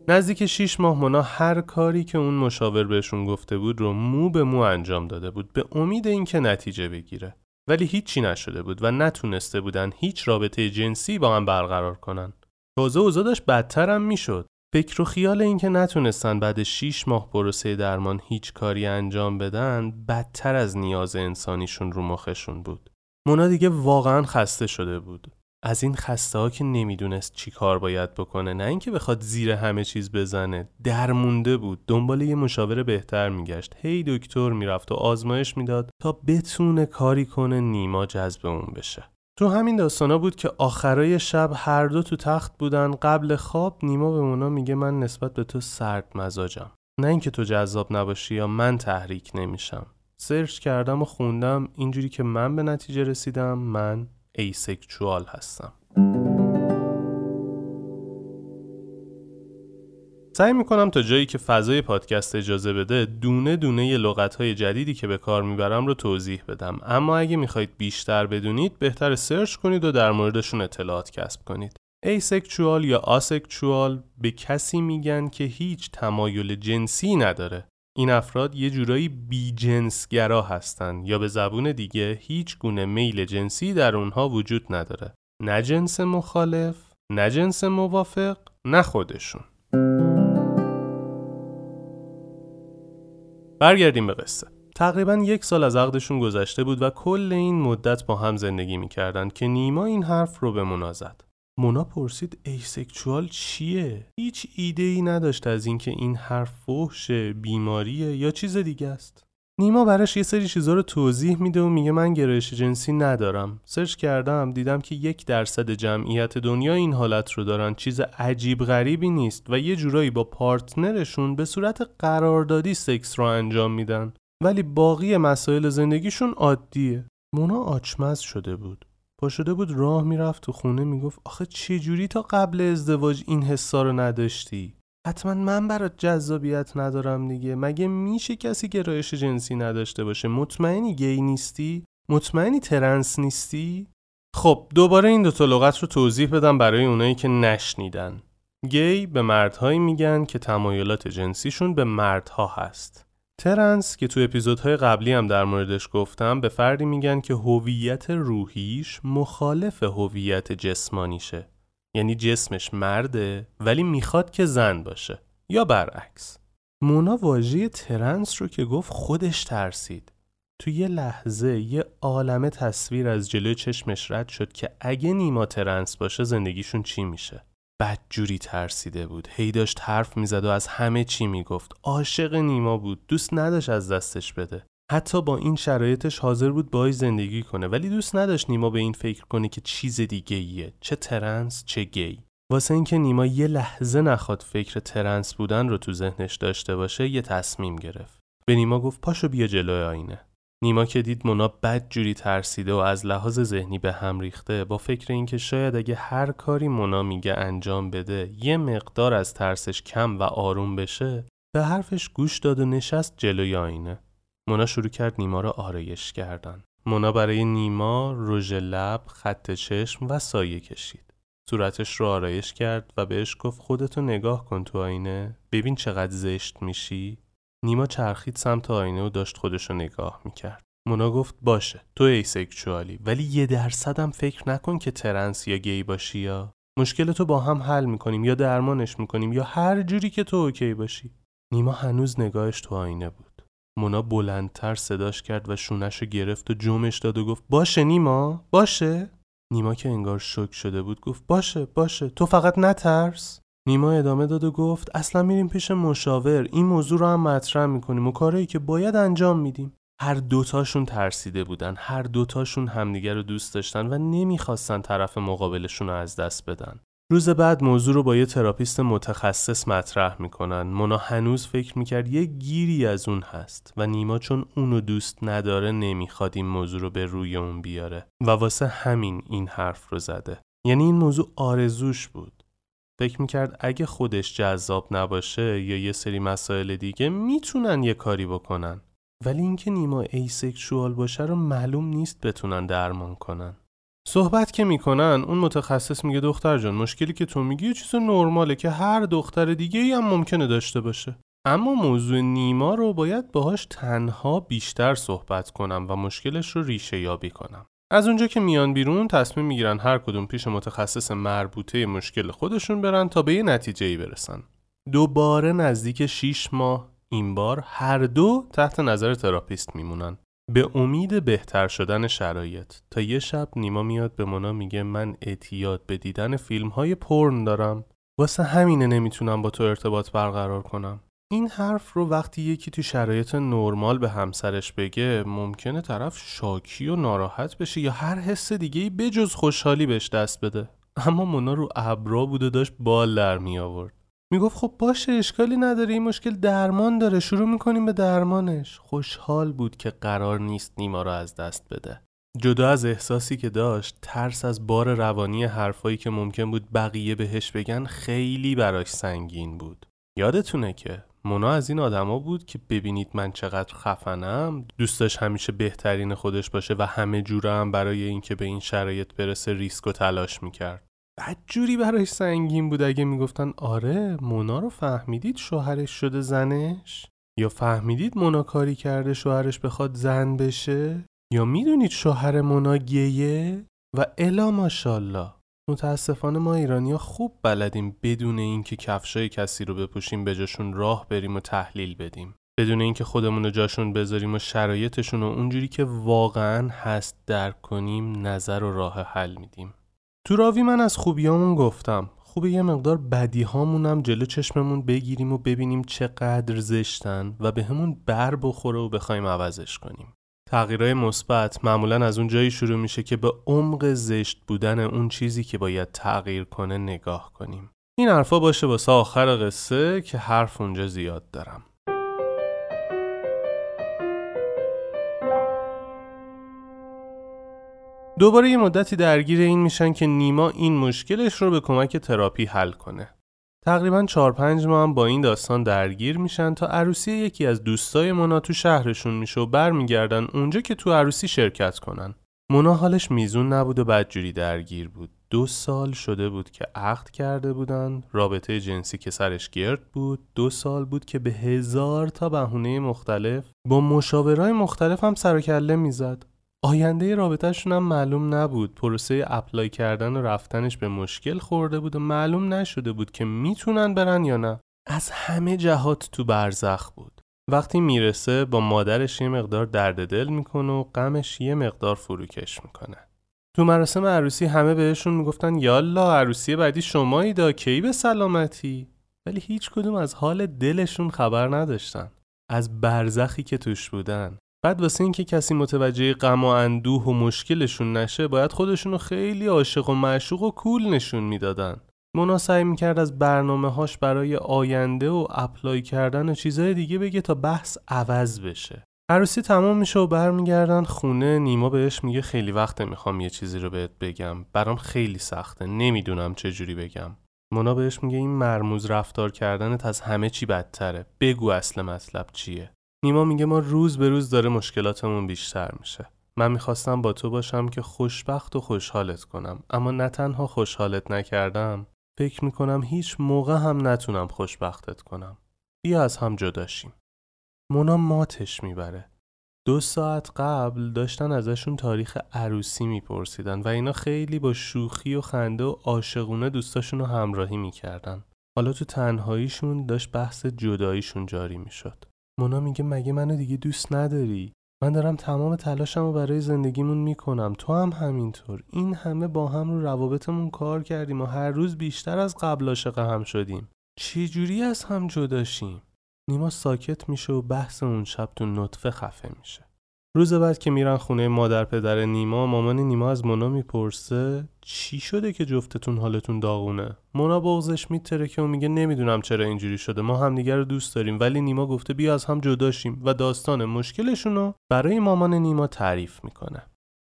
نزدیک شیش ماه مونا هر کاری که اون مشاور بهشون گفته بود رو مو به مو انجام داده بود به امید اینکه نتیجه بگیره. ولی هیچی نشده بود و نتونسته بودن هیچ رابطه جنسی با هم برقرار کنن. تازه اوضاع داشت بدتر هم می‌شد. فکر و خیال اینکه نتونستن بعد 6 ماه پروسه درمان هیچ کاری انجام بدن بدتر از نیاز انسانیشون رو مخشون بود. مونا دیگه واقعا خسته شده بود. از این خسته ها که نمی‌دونست چی کار باید بکنه نه اینکه بخواد زیر همه چیز بزنه درمونده بود. دنبال یه مشاور بهتر میگشت. هی دکتر می‌رفت و آزمایش می‌داد تا بتونه کاری کنه نیما جذب اون بشه. تو همین داستانا بود که آخرای شب هر دو تو تخت بودن قبل خواب نیما به مونا میگه من نسبت به تو سرد مزاجم. نه اینکه تو جذاب نباشی یا من تحریک نمیشم. search کردم و خوندم اینجوری که من به نتیجه رسیدم من asexual هستم. سعی می‌کنم تا جایی که فضای پادکست اجازه بده دونه دونه ی لغتهای جدیدی که به کار می‌برم رو توضیح بدم. اما اگه می‌خواید بیشتر بدونید بهتر search کنید و در موردشون اطلاعات کسب کنید. asexual یا asexual به کسی میگن که هیچ تمایل جنسی نداره. این افراد یه جورایی بی جنسگرا هستن یا به زبون دیگه هیچ گونه میل جنسی در اونها وجود نداره. نه جنس مخالف نه جنس موافق نه خودشون. برگردیم به قصه تقریبا یک سال از عقدشون گذشته بود و کل این مدت با هم زندگی می‌کردند که نیما این حرف رو به مونا زد مونا پرسید ایسکچوال چیه؟ هیچ ایده ای نداشت از اینکه این حرف فحشه، بیماریه یا چیز دیگه است. نیما براش یه سری چیزا رو توضیح میده و میگه من گرایش جنسی ندارم. سرچ کردم دیدم که یک درصد جمعیت دنیا این حالت رو دارن. چیز عجیب غریبی نیست و یه جورایی با پارتنرشون به صورت قراردادی سکس رو انجام میدن. ولی باقی مسائل زندگیشون عادیه. مونا آچمز شده بود. پا شده بود راه می‌رفت تو خونه می‌گفت آخه چه جوری تا قبل ازدواج این حسا رو نداشتی حتما من برات جذابیت ندارم دیگه. مگه میشه کسی گرایش جنسی نداشته باشه؟ مطمئنی گی نیستی؟ مطمئنی ترنس نیستی؟ خب دوباره این دوتا لغت رو توضیح بدم برای اونایی که نشنیدن. گی به مردهایی میگن که تمایلات جنسیشون به مردها هست. ترنس که تو اپیزودهای قبلی هم در موردش گفتم به فردی میگن که هویت روحیش مخالف هویت جسمانیشه. یعنی جسمش مرده ولی می‌خواد که زن باشه. یا برعکس. مونا واژه trans رو که گفت خودش ترسید. تو یه لحظه یه عالمه تصویر از جلوی چشمش رد شد که اگه نیما trans باشه زندگیشون چی میشه؟ بدجوری ترسیده بود. هی داشت حرف می‌زد و از همه چی می‌گفت. عاشق نیما بود. دوست نداشت از دستش بده. حتی با این شرایطش حاضر بود باهاش زندگی کنه. ولی دوست نداشت نیما به این فکر کنه که چیز دیگه ایه چه trans چه گی. واسه اینکه نیما یه لحظه نخواد فکر ترنس بودن رو تو ذهنش داشته باشه یه تصمیم گرفت. به نیما گفت پاشو بیا جلوی آینه. نیما که دید مونا بد جوری ترسیده و از لحاظ ذهنی به هم ریخته با فکر اینکه شاید اگه هر کاری مونا میگه انجام بده یه مقدار از ترسش کم و آروم بشه به حرفش گوش داد و نشست جلوی آینه. مونا شروع کرد نیما را آرایش کردن. مونا برای نیما رژ لب خط چشم و سایه کشید. صورتش رو آرایش کرد و بهش گفت خودتو نگاه کن تو آینه ببین چقدر زشت میشی. نیما چرخید سمت آینه و داشت خودشو نگاه می‌کرد. مونا گفت باشه تو asexual ی ولی یه درصدم فکر نکن که trans یا گی باشی یا. مشکل تو با هم حل می‌کنیم یا درمانش می‌کنیم یا هر جوری که تو OK باشی. نیما هنوز نگاهش تو آینه بود. مونا بلندتر صداش کرد و شونش گرفت و جمش داد و گفت باشه نیما باشه. نیما که انگار شک شده بود گفت باشه باشه تو فقط نترس. نیما ادامه داد و گفت اصلا میریم پیش مشاور این موضوع رو هم مطرح می‌کنیم و کارهایی که باید انجام میدیم. هر دوتاشون ترسیده بودن هر دوتاشون همدیگر رو دوست داشتن و نمی‌خواستن طرف مقابلشون رو از دست بدن. روز بعد موضوع رو با یه تراپیست متخصص مطرح می‌کنن. مونا هنوز فکر می‌کرد یه گیری از اون هست و نیما چون اونو دوست نداره نمی‌خواد این موضوع رو به روی اون بیاره. و واسه همین این حرف رو زده. یعنی این موضوع آرزوش بود. فکر می‌کرد اگه خودش جذاب نباشه یا یه سری مسائل دیگه می‌تونن یه کاری بکنن. ولی اینکه نیما asexual باشه رو معلوم نیست بتونن درمان کنن. صحبت که می‌کنن اون متخصص میگه دختر جان مشکلی که تو میگی چیز نرماله که هر دختر دیگه ای هم ممکنه داشته باشه. اما موضوع نیما رو باید باهاش تنها بیشتر صحبت کنم و مشکلش رو ریشه یابی کنم. از اونجا که میان بیرون تصمیم می‌گیرن هر کدوم پیش متخصص مربوطه مشکل خودشون برن تا به یه نتیجه ای برسن. دوباره نزدیک 6 ماه این بار هر دو تحت نظر therapist میمونن. به امید بهتر شدن شرایط. تا یه شب نیما میاد به مونا میگه من اعتیاد به دیدن فیلم های پرن دارم. واسه همینه نمی‌تونم با تو ارتباط برقرار کنم. این حرف رو وقتی یکی تو شرایط نرمال به همسرش بگه ممکنه طرف شاکی و ناراحت بشه یا هر حس دیگه ای بجز خوشحالی بهش دست بده. اما مونا رو ابرا بود و داشت بال در می آورد می‌گفت خب باشه اشکالی نداره این مشکل درمان داره شروع می‌کنیم به درمانش. خوشحال بود که قرار نیست نیما رو از دست بده. جدا از احساسی که داشت ترس از بار روانی حرفایی که ممکن بود بقیه بهش بگن خیلی براش سنگین بود. یادتونه که مونا از این آدما بود که ببینید من چقدر خفنم دوستش همیشه بهترین خودش باشه و همه جوره هم برای اینکه به این شرایط برسه ریسک و تلاش می‌کرد. بعد جوری براش سنگین بود اگه می‌گفتن آره مونا رو فهمیدید شوهرش شده زنش؟ یا فهمیدید مونا کاری کرده شوهرش بخواد زن بشه؟ یا می‌دونید شوهر مونا گیه؟ و الا ماشالله متاسفانه ما ایرانیا خوب بلدیم بدون اینکه کفشای کسی رو بپوشیم به جاشون راه بریم و تحلیل بدیم. بدون اینکه خودمون رو جاشون بذاریم و شرایطشون رو اونجوری که واقعا هست درک کنیم نظر و راه حل میدیم. تو راوی من از خوبیامون گفتم. خوبه یه مقدار بدی هامونم جلو چشممون بگیریم و ببینیم چقدر زشتن و به همون بر بخوره و بخوایم عوضش کنیم. تغییرهای مثبت معمولا از اون جایی شروع میشه که به عمق زشت بودن اون چیزی که باید تغییر کنه نگاه کنیم. این حرفا باشه واسه آخر قصه که حرف اونجا زیاد دارم. دوباره یه مدتی درگیر این میشن که نیما این مشکلش رو به کمک تراپی حل کنه تقریبا 4 5 ماه با این داستان درگیر میشن تا عروسی یکی از دوستای مونا تو شهرشون میشه و برمیگردن اونجا که تو عروسی شرکت کنن. مونا حالش میزون نبود و بدجوری درگیر بود. دو سال شده بود که عقد کرده بودن رابطه جنسی که سرش گرد بود دو سال بود که به هزار تا بهونه مختلف با مشاورای مختلف هم سر و کله می‌زد آینده رابطهشون هم معلوم نبود. پروسه اپلای کردن و رفتنش به مشکل خورده بود و معلوم نشده بود که می‌تونن برن یا نه. از همه جهات تو برزخ بود. وقتی می‌رسه با مادرش یه مقدار درد دل می‌کنه و غمش یه مقدار فروکش می‌کنه. تو مراسم عروسی همه بهشون می‌گفتن یالا عروسی بعدی شمایی دا کی به سلامتی؟ ولی هیچ کدوم از حال دلشون خبر نداشتن. از برزخی که توش بودن. بعد واسه اینکه کسی متوجه غم و اندوه و مشکلشون نشه باید خودشونو خیلی عاشق و معشوق و کول نشون می‌دادن. مونا سعی می‌کرد از برنامه هاش برای آینده و اپلای کردن و چیزهای دیگه بگه تا بحث عوض بشه. عروسی تمام میشه و برمیگردن خونه. نیما بهش میگه خیلی وقته می‌خوام یه چیزی رو بهت بگم. برام خیلی سخته. نمی‌دونم چه جوری بگم. مونا بهش میگه این مرموز رفتار کردنت از همه چی بدتره. بگو اصل مطلب چیه. نیما میگه ما روز به روز داره مشکلاتمون بیشتر میشه. من می‌خواستم با تو باشم که خوشبخت و خوشحالت کنم اما نه تنها خوشحالت نکردم فکر می‌کنم هیچ موقع هم نتونم خوشبختت کنم. بیا از هم جداشیم مونا ماتش می‌بره. دو ساعت قبل داشتن ازشون تاریخ عروسی میپرسیدن و اینا خیلی با شوخی و خنده و عاشقونه دوستاشون رو همراهی می‌کردن. حالا تو تنهاییشون داشت بحث جداییشون جاری می‌شد. مونا میگه مگه منو دیگه دوست نداری؟ من دارم تمام تلاشم رو برای زندگیمون می‌کنم. تو هم همینطور. این همه با هم رو روابطمون کار کردیم و هر روز بیشتر از قبل عاشق هم شدیم. چی جوری از هم جداشیم نیما ساکت میشه و بحث اون شب تو نطفه خفه میشه. روز بعد که میرن خونه مادر پدر نیما مامان نیما از مونا می‌پرسه چی شده که جفتتون حالتون داغونه؟ مونا بغزش میترکه و میگه نمی‌دونم چرا اینجوری شده ما همدیگه رو دوست داریم ولی نیما گفته بیا از هم جداشیم و داستان مشکلشونو برای مامان نیما تعریف می‌کنه.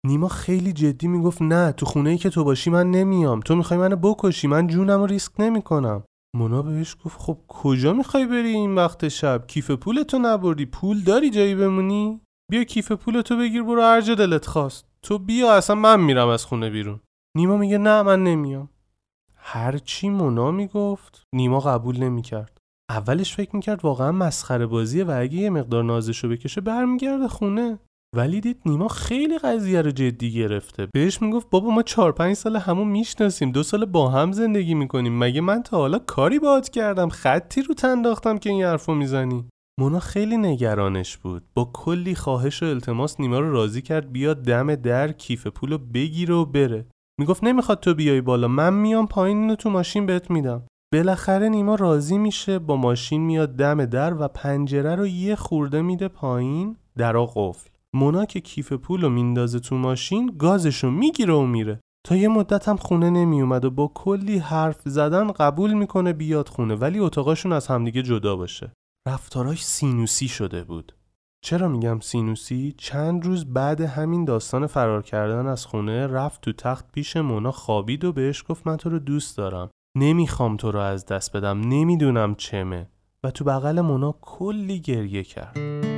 نیما خیلی جدی می‌گفت نه تو خونه ای که تو باشی من نمیام تو می‌خوای منو بکشی من جونم رو ریسک نمی‌کنم. مونا بهش گفت خب کجا می‌خوای بری این وقت شب؟ کیف پولتو نبردی؟ پول داری جایی بمونی؟ بیا کیف پولتو بگیر برو هر جا دلت خواست. تو بیا اصلا من میرم از خونه بیرون. نیما میگه نه من نمیام. هرچی مونا می‌گفت نیما قبول نمی‌کرد. اولش فکر می‌کرد واقعا مسخره بازیه و اگه یه مقدار نازشو بکشه برمیگرده خونه. ولی دید نیما خیلی قضیه رو جدی گرفته. بهش می‌گفت بابا ما چهار پنج سال همون می‌شناسیم دو سال با هم زندگی می‌کنیم. مگه من تا حالا کاری باهات کردم؟ خطی رو تنداختم که این حرفو می‌زنی. مونا خیلی نگرانش بود. با کلی خواهش و التماس نیما رو راضی کرد بیاد دم در کیف پولو بگیره و بره. می‌گفت نمی‌خواد تو بیای بالا من میام پایین اینو تو ماشین بهت میدم. بالاخره نیما راضی میشه با ماشین میاد دم در و پنجره رو یه خورده میده پایین درا قفل. مونا که کیف پول رو میندازه تو ماشین گازشو می‌گیره و میره. تا یه مدت هم خونه نمیومد و با کلی حرف زدن قبول می‌کنه بیاد خونه ولی اتاقاشون از همدیگه جدا باشه. رفتاراش سینوسی شده بود. چرا میگم سینوسی؟ چند روز بعد همین داستان فرار کردن از خونه رفت تو تخت پیش مونا خوابید و بهش گفت من تو رو دوست دارم. نمی‌خوام تو رو از دست بدم. نمی‌دونم چمه. و تو بغل مونا کلی گریه کرد.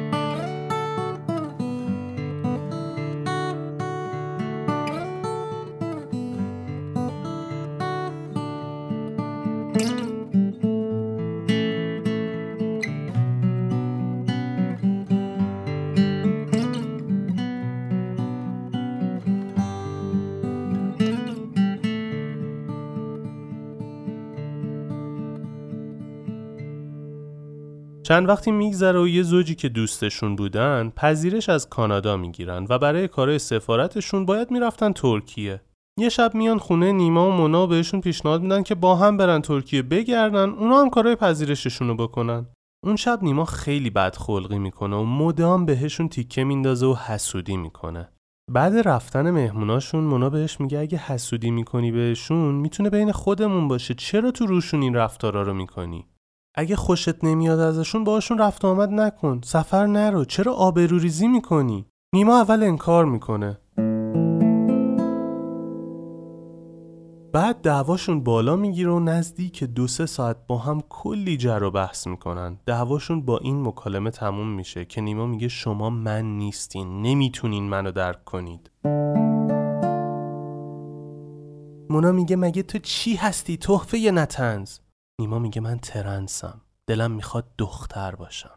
چند وقتی میگذره و یه زوجی که دوستشون بودن پذیرش از کانادا می‌گیرن و برای کارهای سفارتشون باید می‌رفتن ترکیه. یه شب میان خونه نیما و مونا بهشون پیشنهاد میدن که با هم برن ترکیه بگردن اونا هم کارهای پذیرششون رو بکنن. اون شب نیما خیلی بد خلقی می‌کنه و مدام بهشون تیکه میندازه و حسودی می‌کنه. بعد رفتن مهموناشون مونا بهش میگه اگه حسودی می‌کنی بهشون می‌تونه بین خودمون باشه. چرا تو روشون این رفتارا رو می‌کنی؟ اگه خوشت نمیاد ازشون باشون رفت آمد نکن. سفر نرو. چرا آبروریزی می‌کنی؟ نیما اول انکار می‌کنه. بعد دعواشون بالا می‌گیره و نزدیک دو سه ساعت با هم کلی جر و بحث می‌کنن. دعواشون با این مکالمه تموم میشه که نیما میگه شما من نیستین. نمی‌تونین منو درک کنید. مونا میگه مگه تو چی هستی؟ تحفه نتنز. نیما میگه من ترنسم. دلم می‌خواد دختر باشم.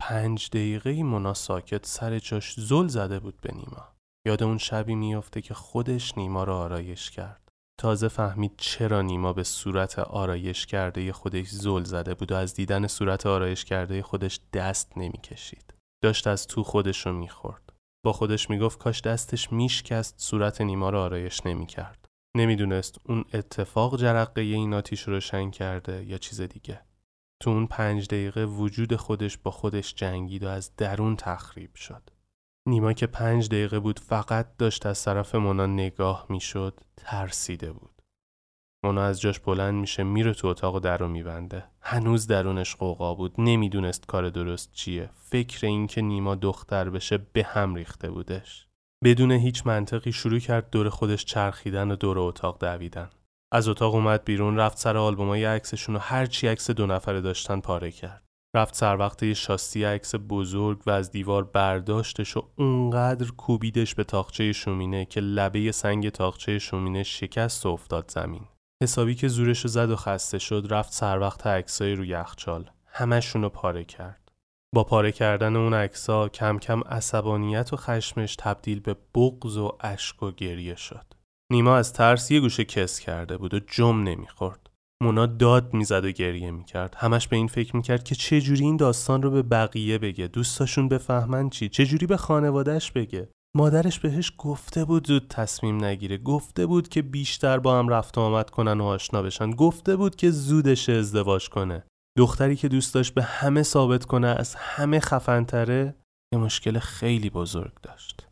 پنج دقیقه مونا ساکت سر جاش زل زده بود به نیما. یاد اون شبی میافته که خودش نیما رو آرایش کرد. تازه فهمید چرا نیما به صورت آرایش کرده خودش زل زده بود و از دیدن صورت آرایش کرده خودش دست نمی‌کشید. داشت از تو خودش رو می‌خورد. با خودش می‌گفت کاش دستش میشکست صورت نیما رو آرایش نمی‌کرد. نمی‌دونست اون اتفاق جرقه این آتیش رو روشن کرده یا چیز دیگه. تو اون پنج دقیقه وجود خودش با خودش جنگید و از درون تخریب شد. نیما که پنج دقیقه بود فقط داشت از طرف مونا نگاه می‌شد ترسیده بود. مونا از جاش بلند میشه میره تو اتاق در رو میبنده. هنوز درونش قوقا بود نمی‌دونست کار درست چیه. فکر اینکه نیما دختر بشه به هم ریخته بودش. بدون هیچ منطقی شروع کرد دور خودش چرخیدن و دور اتاق دویدن. از اتاق اومد بیرون رفت سر آلبومای عکسشون و هرچی عکس دو نفره داشتن پاره کرد. رفت سر وقت یه شاستی عکس بزرگ و از دیوار برداشتش و اونقدر کوبیدش به تاقچه شومینه که لبه سنگ تاقچه شومینه شکست و افتاد زمین. حسابی که زورش زد و خسته شد رفت سر وقت عکسای روی یخچال. همشون رو پاره کرد. با پاره کردن اون عکسا کم کم عصبانیت و خشمش تبدیل به بغض و اشک و گریه شد. نیما از ترس یه گوشه کس کرده بود و جم نمی‌خورد. مونا داد می‌زد و گریه می‌کرد. همش به این فکر می‌کرد که چه جوری این داستان رو به بقیه بگه. دوستاشون بفهمن چی. چه جوری به خانوادهش بگه. مادرش بهش گفته بود زود تصمیم نگیره. گفته بود که بیشتر با هم رفت و آمد کنن و آشنا بشن. گفته بود که زودش ازدواج کنه. دختری که دوست داشت به همه ثابت کنه از همه خفنتره یه مشکل خیلی بزرگ داشت.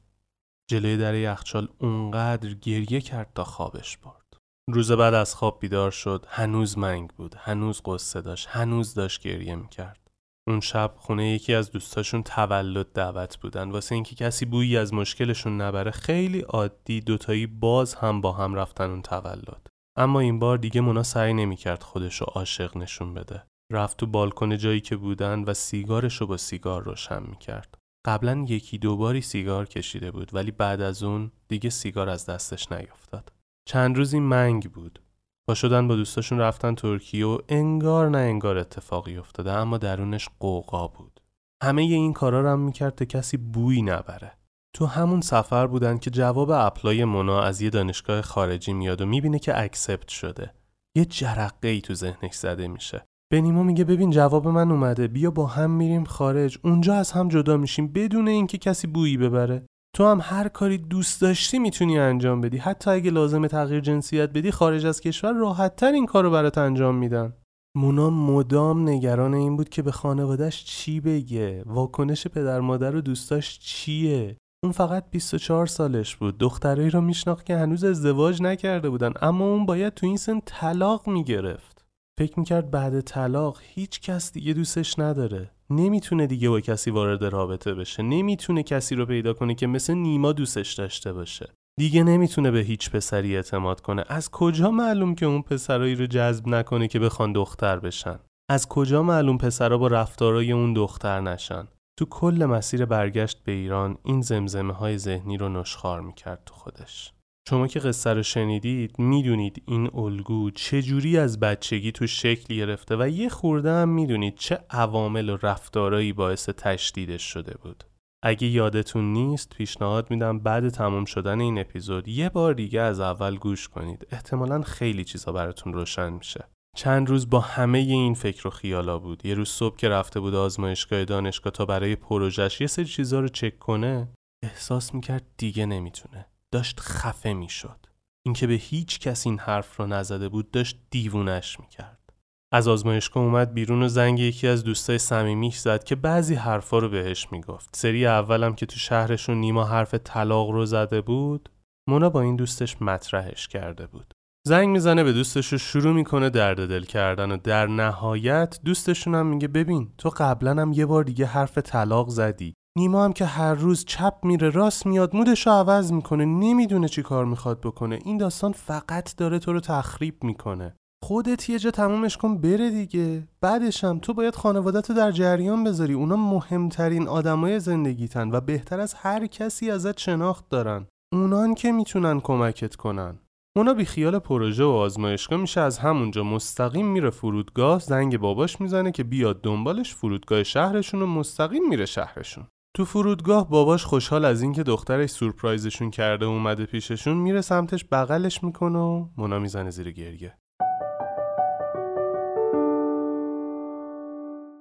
جلوی در یخچال اونقدر گریه کرد تا خوابش برد. روز بعد از خواب بیدار شد. هنوز منگ بود. هنوز قصه داشت. هنوز داشت گریه می‌کرد. اون شب خونه یکی از دوستاشون تولد دعوت بودن. واسه اینکه کسی بویی از مشکلشون نبره خیلی عادی دوتایی باز هم با هم رفتن اون تولد. اما این بار دیگه مونا سعی نمی‌کرد خودش رو عاشق نشون بده. رفت تو بالکن جایی که بودن و سیگارش رو با سیگار روشن می‌کرد. قبلا یکی دو باری سیگار کشیده بود ولی بعد از اون دیگه سیگار از دستش نیافتاد چند روزی منگ بود. پا شدن با دوستاشون رفتن ترکیه و انگار نه انگار اتفاقی افتاده اما درونش غوغا بود. همه این کارا رو هم می‌کرد تا کسی بویی نبره. تو همون سفر بودن که جواب apply مونا از یه دانشگاه خارجی میاد و می‌بینه که accept شده. یه جرقه ای تو ذهنش زده میشه. به نیما میگه ببین جواب من اومده بیا با هم میریم خارج. اونجا از هم جدا میشیم بدون اینکه کسی بویی ببره. تو هم هر کاری دوست داشتی می‌تونی انجام بدی. حتی اگه لازم تغییر جنسیت بدی خارج از کشور راحتتر این کارو برات انجام میدن. مونا مدام نگران این بود که به خانوادهش چی بگه. واکنش پدر مادر و دوستاش چیه؟ اون فقط 24 سالش بود. دخترایی رو میشناخت که هنوز ازدواج نکرده بودن اما اون باید تو این سن طلاق می‌گرفت. فکر می‌کرد بعد طلاق هیچ کس دیگه دوستش نداره. نمی‌تونه دیگه با کسی وارد رابطه بشه. نمی‌تونه کسی رو پیدا کنه که مثل نیما دوستش داشته باشه. دیگه نمی‌تونه به هیچ پسری اعتماد کنه. از کجا معلوم که اون پسرایی رو جذب نکنه که بخوان دختر بشن؟ از کجا معلوم پسرا با رفتارای اون دختر نشن؟ تو کل مسیر برگشت به ایران این زمزمه های ذهنی رو نشخار می‌کرد تو خودش. شما که قصه رو شنیدید می‌دونید این الگو چجوری از بچگی تو شکل گرفته و یه خورده هم می‌دونید چه عوامل و رفتارایی باعث تشدیدش شده بود. اگه یادتون نیست پیشنهاد میدم بعد تمام شدن این اپیزود یه بار دیگه از اول گوش کنید. احتمالا خیلی چیزا براتون روشن میشه. چند روز با همه این فکر و خیالا بود. یه روز صبح که رفته بود آزمایشگاه دانشگاه تا برای پروژش یه سری چیزا رو چک کنه احساس می‌کرد دیگه نمی‌تونه. داشت خفه می‌شد. اینکه به هیچ کس این حرف رو نزده بود داشت دیوونش می‌کرد. از آزمایشگاه اومد بیرون و زنگ یکی از دوستای صمیمیش زد که بعضی حرفا رو بهش می‌گفت. سری اولم که تو شهرشون نیما حرف طلاق رو زده بود، مونا با این دوستش مطرحش کرده بود. زنگ می‌زنه به دوستش رو شروع می‌کنه درد دل کردن و در نهایت دوستشون هم میگه ببین تو قبلا هم یه بار دیگه حرف طلاق زدی نیما هم که هر روز چپ میره راست میاد مودش رو عوض می‌کنه نمی‌دونه چی کار می‌خواد بکنه. این داستان فقط داره تو رو تخریب می‌کنه. خودت یه جا تمومش کن بره دیگه. بعدش هم تو باید خانوادت رو در جریان بذاری. اونا مهمترین آدمای زندگیتن و بهتر از هر کسی ازت شناخت دارن. اونان که می‌تونن کمکت کنن. اونا بی خیال پروژه و آزمایشگاه میشه از همونجا مستقیم میره فرودگاه زنگ باباش می‌زنه که بیاد دنبالش فرودگاه شهرشون و مستقیم میره شهرشون. تو فرودگاه باباش خوشحال از اینکه دخترش سورپرایزشون کرده اومده پیششون میره سمتش بغلش می‌کنه و مونا می‌زنه زیر گریه.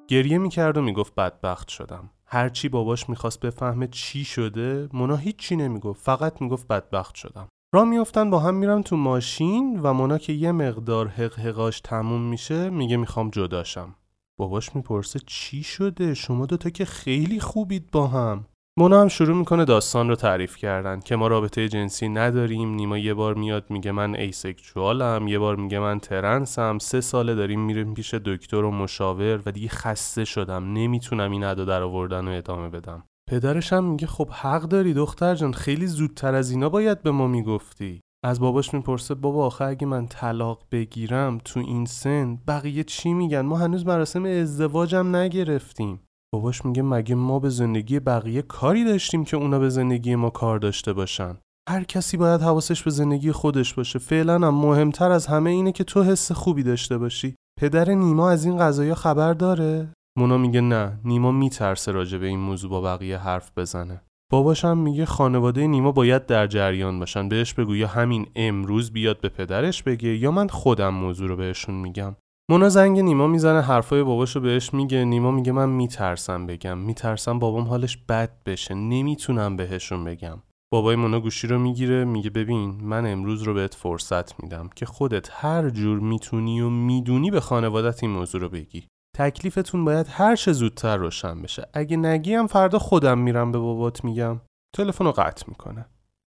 گریه می‌کرد و می‌گفت بدبخت شدم. هرچی باباش می‌خواست بفهمه چی شده مونا هیچی نمی‌گفت فقط می‌گفت بدبخت شدم. را میافتن با هم میرن تو ماشین و مونا که یه مقدار حق حقاش تموم میشه میگه می‌خوام جداشم باباش می‌پرسه چی شده؟ شما دوتا که خیلی خوبید با هم. مونا هم شروع می‌کنه داستان رو تعریف کردن که ما رابطه جنسی نداریم. نیما یه بار میاد میگه من ایسکچوالم یه بار میگه من ترنسم. سه ساله داریم میریم پیش دکتر و مشاور و دیگه خسته شدم. نمی‌تونم این ادا در آوردن و ادامه بدم. پدرش هم میگه خب حق داری دختر جان. خیلی زودتر از اینا باید به ما می‌گفتی. از باباش می‌پرسه بابا آخه اگه من طلاق بگیرم تو این سن بقیه چی میگن؟ ما هنوز مراسم ازدواجم نگرفتیم. باباش میگه مگه ما به زندگی بقیه کاری داشتیم که اونا به زندگی ما کار داشته باشن؟ هر کسی باید حواسش به زندگی خودش باشه. فعلا هم مهمتر از همه اینه که تو حس خوبی داشته باشی. پدر نیما از این قضايا خبر داره؟ مونا میگه نه نیما میترسه راجع به این موضوع با بقیه حرف بزنه. باباشم میگه خانواده نیما باید در جریان باشن. بهش بگو یا همین امروز بیاد به پدرش بگه یا من خودم موضوع رو بهشون میگم. مونا زنگ نیما می‌زنه حرفای باباشو بهش میگه. نیما میگه من میترسم بگم. میترسم بابام حالش بد بشه. نمی‌تونم بهشون بگم. بابای مونا گوشی رو می‌گیره میگه ببین من امروز رو بهت فرصت میدم که خودت هر جور می‌تونی و می‌دونی به خانوادت این موضوع رو بگی. تکلیفتون باید هر چه زودتر روشن بشه. اگه نگیم فردا خودم میرم به بابات میگم. تلفن رو قطع می‌کنه.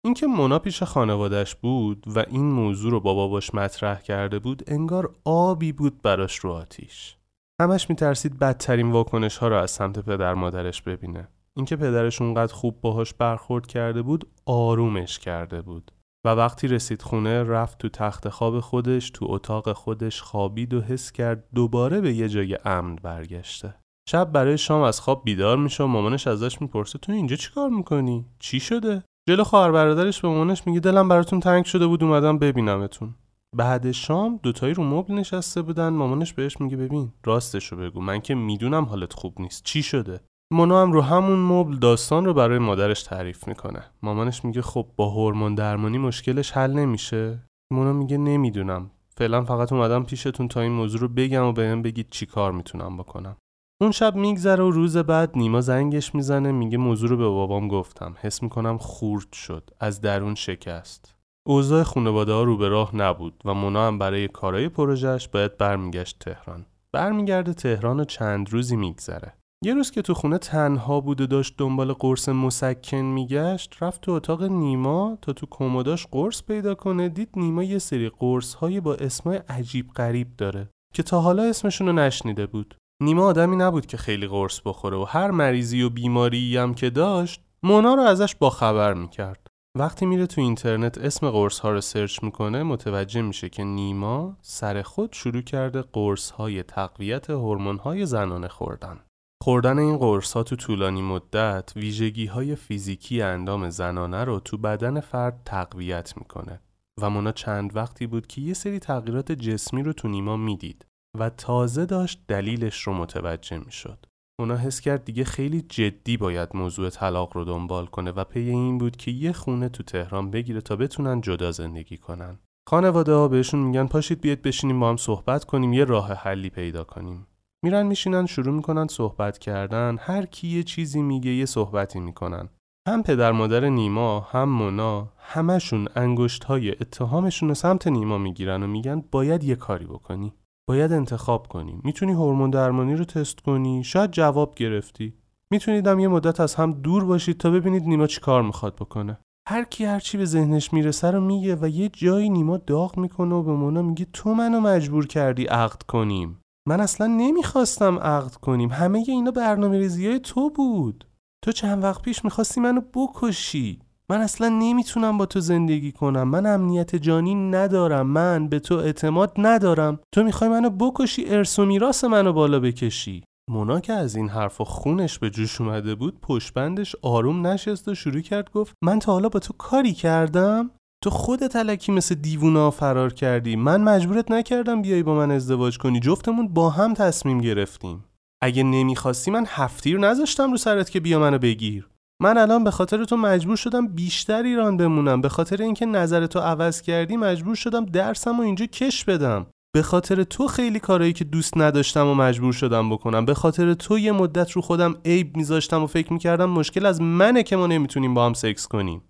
اینکه مونا پیش خانوادش بود و این موضوع رو با باباش مطرح کرده بود انگار آبی بود براش رو آتیش. همش میترسید بدترین واکنش ها رو از سمت پدر مادرش ببینه. اینکه پدرش اونقدر خوب باهاش برخورد کرده بود آرومش کرده بود. و وقتی رسید خونه رفت تو تخت خواب خودش تو اتاق خودش خوابید و حس کرد دوباره به یه جای امن برگشته. شب برای شام از خواب بیدار میشه و مامانش ازش می‌پرسه تو اینجا چیکار می‌کنی؟ چی شده؟ جلو خواهر برادرش به مامانش میگه دلم براتون تنگ شده بود اومدم ببینمتون. بعد شام دوتایی رو مبل نشسته بودن مامانش بهش میگه ببین راستشو بگو من که می‌دونم حالت خوب نیست. چی شده؟ مونا هم رو همون مبل داستان رو برای مادرش تعریف می‌کنه. مامانش میگه خب با هورمون درمانی مشکلش حل نمیشه. مونا میگه نمی‌دونم. فعلا فقط اومدم پیشتون تا این موضوع رو بگم و بهم بگید چی کار می‌تونم بکنم. اون شب میگذره و روز بعد نیما زنگش می‌زنه میگه موضوع رو به بابام گفتم. حس می‌کنم خورد شد. از درون شکست. اوضاع خانواده ها رو به راه نبود و مونا هم برای کارهای پروژهش باید برمیگشت تهران. برمیگرده تهران و چند روزی میگذره. یه روز که تو خونه تنها بود و داشت دنبال قرص مسکن میگشت رفت تو اتاق نیما تا تو کمداش قرص پیدا کنه دید نیما یه سری قرص هایی با اسمای عجیب غریب داره که تا حالا اسمشون رو نشنیده بود. نیما آدمی نبود که خیلی قرص بخوره و هر مریضی و بیماری هم که داشت مونا رو ازش باخبر می‌کرد. وقتی میره تو اینترنت اسم قرص ها رو سرچ می‌کنه متوجه میشه که نیما سر خود شروع کرده قرص های تقویت هورمون های زنانه خوردن. خوردن این قرص تو طولانی مدت ویژگی های فیزیکی اندام زنانه رو تو بدن فرد تقویت می‌کنه و مونا چند وقتی بود که یه سری تغییرات جسمی رو تو نیما می‌دید و تازه داشت دلیلش رو متوجه می‌شد. اونا حس کرد دیگه خیلی جدی باید موضوع طلاق رو دنبال کنه و پی این بود که یه خونه تو تهران بگیره تا بتونن جدا زندگی کنن. خانواده ها بهشون میگن پاشید بیاد بشینیم با هم صحبت کنیم یه راه حلی پیدا کنیم. میرن میشینن شروع می‌کنن صحبت کردن هر کی یه چیزی میگه یه صحبتی می‌کنن. هم پدر مادر نیما هم مونا همشون انگشت های اتهامشون رو سمت نیما می‌گیرن و میگن باید یه کاری بکنی. باید انتخاب کنی. می‌تونی هورمون درمانی رو تست کنی. شاید جواب گرفتی. میتونیدم یه مدت از هم دور باشید تا ببینید نیما چی کار می‌خواد بکنه. هر کی هر چی به ذهنش می‌رسه رو میگه و یه جایی نیما داغ می‌کنه و به مونا میگه تو منو مجبور کردی عقد کنیم. من اصلا نمی‌خواستم عقد کنیم. همه اینا برنامه ریزی تو بود. تو چند وقت پیش می‌خواستی منو بکشی. من اصلا نمی‌تونم با تو زندگی کنم. من امنیت جانی ندارم. من به تو اعتماد ندارم. تو می‌خوای منو بکشی ارث و میراث منو بالا بکشی. مونا که از این حرف خونش به جوش اومده بود پشبندش آروم نشست و شروع کرد گفت من تا حالا با تو کاری کردم؟ تو خودت علکی مثل دیوونا فرار کردی. من مجبورت نکردم بیای با من ازدواج کنی. جفتمون با هم تصمیم گرفتیم. اگه نمی‌خواستی من هفتیر نذاشتم رو سرت که بیا منو بگیر. من الان به خاطر تو مجبور شدم بیشتر ایران بمونم. به خاطر اینکه نظر تو عوض کردی مجبور شدم درسم و اینجا کش بدم. به خاطر تو خیلی کارهایی که دوست نداشتم و مجبور شدم بکنم. به خاطر تو یه مدت رو خودم عیب میذاشتم و فکر می‌کردم مشکل از منه که ما نمی‌تونیم با هم سکس کنیم.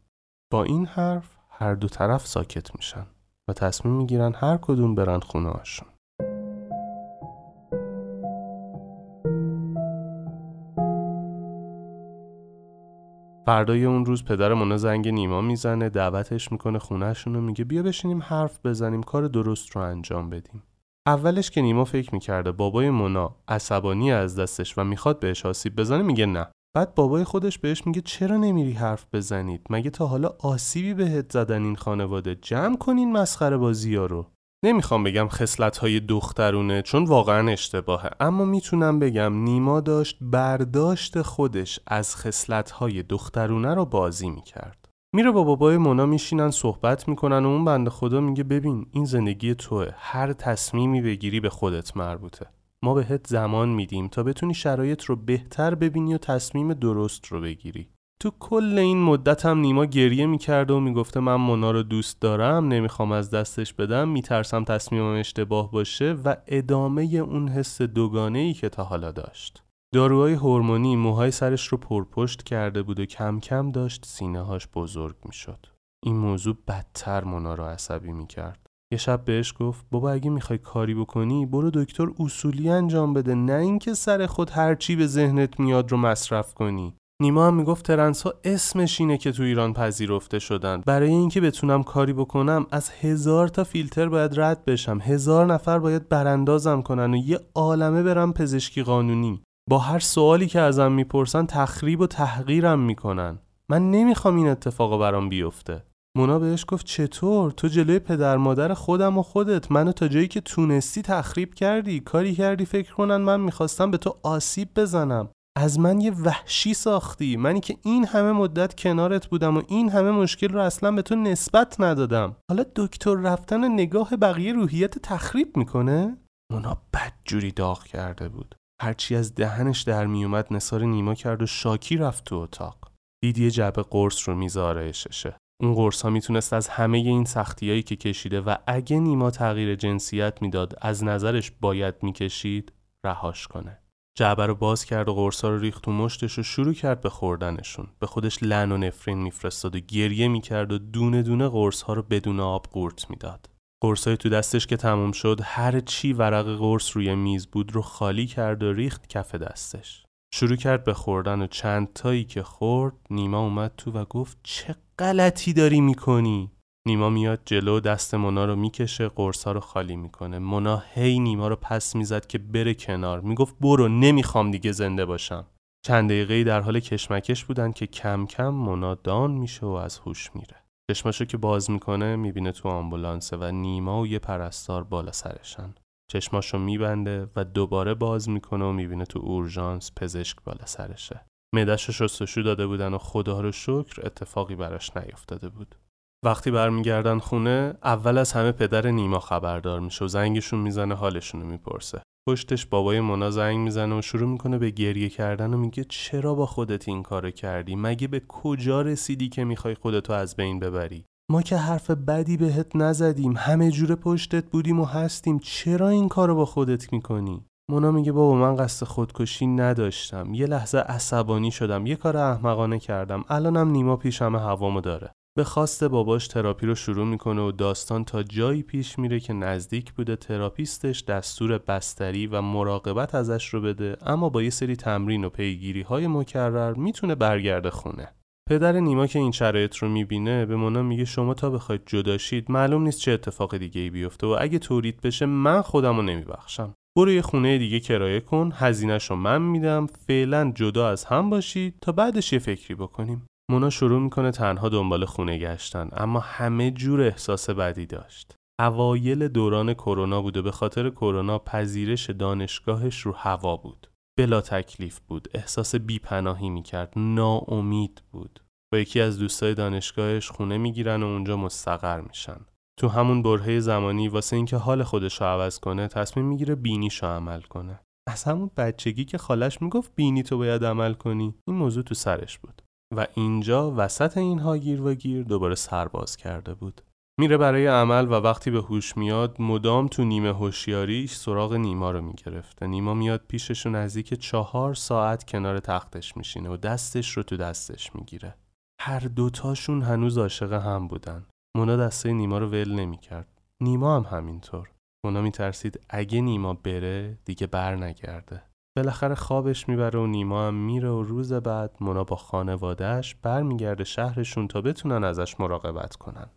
با این حرف هر دو طرف ساکت میشن و تصمیم می‌گیرن هر کدوم برن خونه هاشون. فردای اون روز پدر مونا زنگ نیما می‌زنه دعوتش می‌کنه خونهشون و میگه بیا بشینیم حرف بزنیم کار درست رو انجام بدیم. اولش که نیما فکر می‌کرده بابای مونا عصبانی از دستش و می‌خواد بهش آسیب بزنه میگه نه. بعد بابای خودش بهش میگه چرا نمیری حرف بزنید؟ مگه تا حالا آسیبی بهت زدن این خانواده؟ جمع کنین مسخره بازی ها رو. نمی‌خوام بگم خصلت های دخترونه چون واقعا اشتباهه. اما می‌تونم بگم نیما داشت برداشت خودش از خصلت های دخترونه رو بازی می‌کرد. میره با بابای مونا میشینن صحبت می‌کنن و اون بنده خدا میگه ببین این زندگی توه. هر تصمیمی بگیری به خودت مربوطه. ما بهت زمان میدیم تا بتونی شرایط رو بهتر ببینی و تصمیم درست رو بگیری. تو کل این مدت هم نیما گریه می‌کرده و می‌گفته من مونا رو دوست دارم نمی‌خوام از دستش بدم میترسم تصمیمم اشتباه باشه و ادامه اون حس دوگانه ای که تا حالا داشت. داروهای هورمونی موهای سرش رو پرپشت کرده بود و کم کم داشت سینه هاش بزرگ می‌شد. این موضوع بدتر مونا رو عصبی می‌کرد. یه شب بهش گفت بابا اگه می‌خوای کاری بکنی برو دکتر اصولی انجام بده نه اینکه سر خود هرچی به ذهنت میاد رو مصرف کنی. نیما هم می‌گفت ترنس ها اسمش اینه که تو ایران پذیرفته شدن. برای اینکه بتونم کاری بکنم از هزار تا فیلتر باید رد بشم. هزار نفر باید براندازم کنن و یه عالمه برم پزشکی قانونی. با هر سوالی که ازم می‌پرسن تخریب و تحقیرم می‌کنن. من نمی‌خوام این اتفاق برام بیفته. مونا بهش گفت چطور؟ تو جلوی پدر مادر خودم و خودت. منو تا جایی که تونستی تخریب کردی. کاری کردی فکر کنن من می‌خواستم به تو آسیب بزنم. از من یه وحشی ساختی. منی که این همه مدت کنارت بودم و این همه مشکل رو اصلا به تو نسبت ندادم. حالا دکتر رفتن نگاه بقیه روحیت تخریب می‌کنه؟ مونا بدجوری داغ کرده بود. هرچی از دهنش در میومد نصار نیما کرد و شاکی رفت تو اتاق. دید یه جعبه قرص رو میز ششه. اون قرص ها می‌تونست از همه این سختیایی که کشیده و اگه نیما تغییر جنسیت می‌داد از نظرش باید می‌کشید رهاش کنه. جعبه رو باز کرد و قرصا رو ریخت تو مشتش و شروع کرد به خوردنشون. به خودش لعن و نفرین میفرستاد و گریه می‌کرد و دونه دونه قرص ها رو بدون آب قورت می‌داد. قرصای تو دستش که تموم شد هر چی ورق قرص روی میز بود رو خالی کرد و ریخت کف دستش. شروع کرد به خوردن و چند تایی که خورد نیما اومد تو و گفت چه غلطی داری می‌کنی. نیما میاد جلو دست مونا رو می‌کشه قرصا رو خالی می‌کنه. مونا هی نیما رو پس می‌زد که بره کنار. می‌گفت برو نمی‌خوام دیگه زنده باشم. چند دقیقه در حال کشمکش بودن که کم کم مونا دان میشه و از هوش میره. چشماشو که باز می‌کنه می‌بینه تو آمبولانسه و نیما و یه پرستار بالا سرشن. چشماشو میبنده و دوباره باز می‌کنه و می‌بینه تو اورژانس پزشک بالا سرشه. معدهش شستشو داده بودن و خدا رو شکر اتفاقی براش نیفتاده بود. وقتی برمیگردن خونه اول از همه پدر نیما خبردار میشه و زنگشون می‌زنه حالشونو می‌پرسه. پشتش بابای مونا زنگ می‌زنه و شروع می‌کنه به گریه کردن و میگه چرا با خودت این کارو کردی؟ مگه به کجا رسیدی که می‌خوای خودتو از بین ببری؟ ما که حرف بدی بهت نزدیم. همه جور پشتت بودیم و هستیم. چرا این کارو با خودت می‌کنی؟ مونا میگه بابا من قصد خودکشی نداشتم. یه لحظه عصبانی شدم. یه کار احمقانه کردم. الانم نیما پیشم هوامو داره. به خواست باباش تراپی رو شروع می‌کنه و داستان تا جایی پیش میره که نزدیک بوده تراپیستش دستور بستری و مراقبت ازش رو بده. اما با یه سری تمرین و پیگیری های مکرر می‌تونه برگرده خونه. پدر نیما که این شرایط رو می‌بینه به مونا میگه شما تا بخواید جداشید معلوم نیست چه اتفاق دیگه ای بیفته و اگه تولید بشه من خودم رو نمیبخشم. برو یه خونه دیگه کرایه کن هزینهش رو من میدم فعلا جدا از هم باشید تا بعدش یه فکری بکنیم. مونا شروع می‌کنه تنها دنبال خونه گشتن اما همه جور احساس بدی داشت. اوایل دوران کرونا بود و به خاطر کرونا پذیرش دانشگاهش رو هوا بود. بلا تکلیف بود احساس بیپناهی می‌کرد ناامید بود. با یکی از دوستای دانشگاهش خونه می‌گیرن و اونجا مستقر میشن. تو همون برهه زمانی واسه اینکه حال خودش رو عوض کنه تصمیم می‌گیره بینیشو عمل کنه. از همون بچگی که خالش می‌گفت بینی تو باید عمل کنی این موضوع تو سرش بود. و اینجا وسط اینها گیر و گیر دوباره سرباز کرده بود. میره برای عمل و وقتی به هوش میاد مدام تو نیمه هوشیاریش سراغ نیما رو می‌گرفته. نیما میاد پیشش و نزدیک چهار ساعت کنار تختش میشینه و دستش رو تو دستش می‌گیره. هر دوتاشون هنوز عاشق هم بودن. مونا دسته نیما رو ول نمی‌کرد. نیما هم همینطور. مونا میترسید اگه نیما بره دیگه بر نگرده. بالاخره خوابش می‌بره و نیما هم میره و روز بعد مونا با خانوادهش برمیگرده شهرشون تا بتونن ازش مراقبت کنن.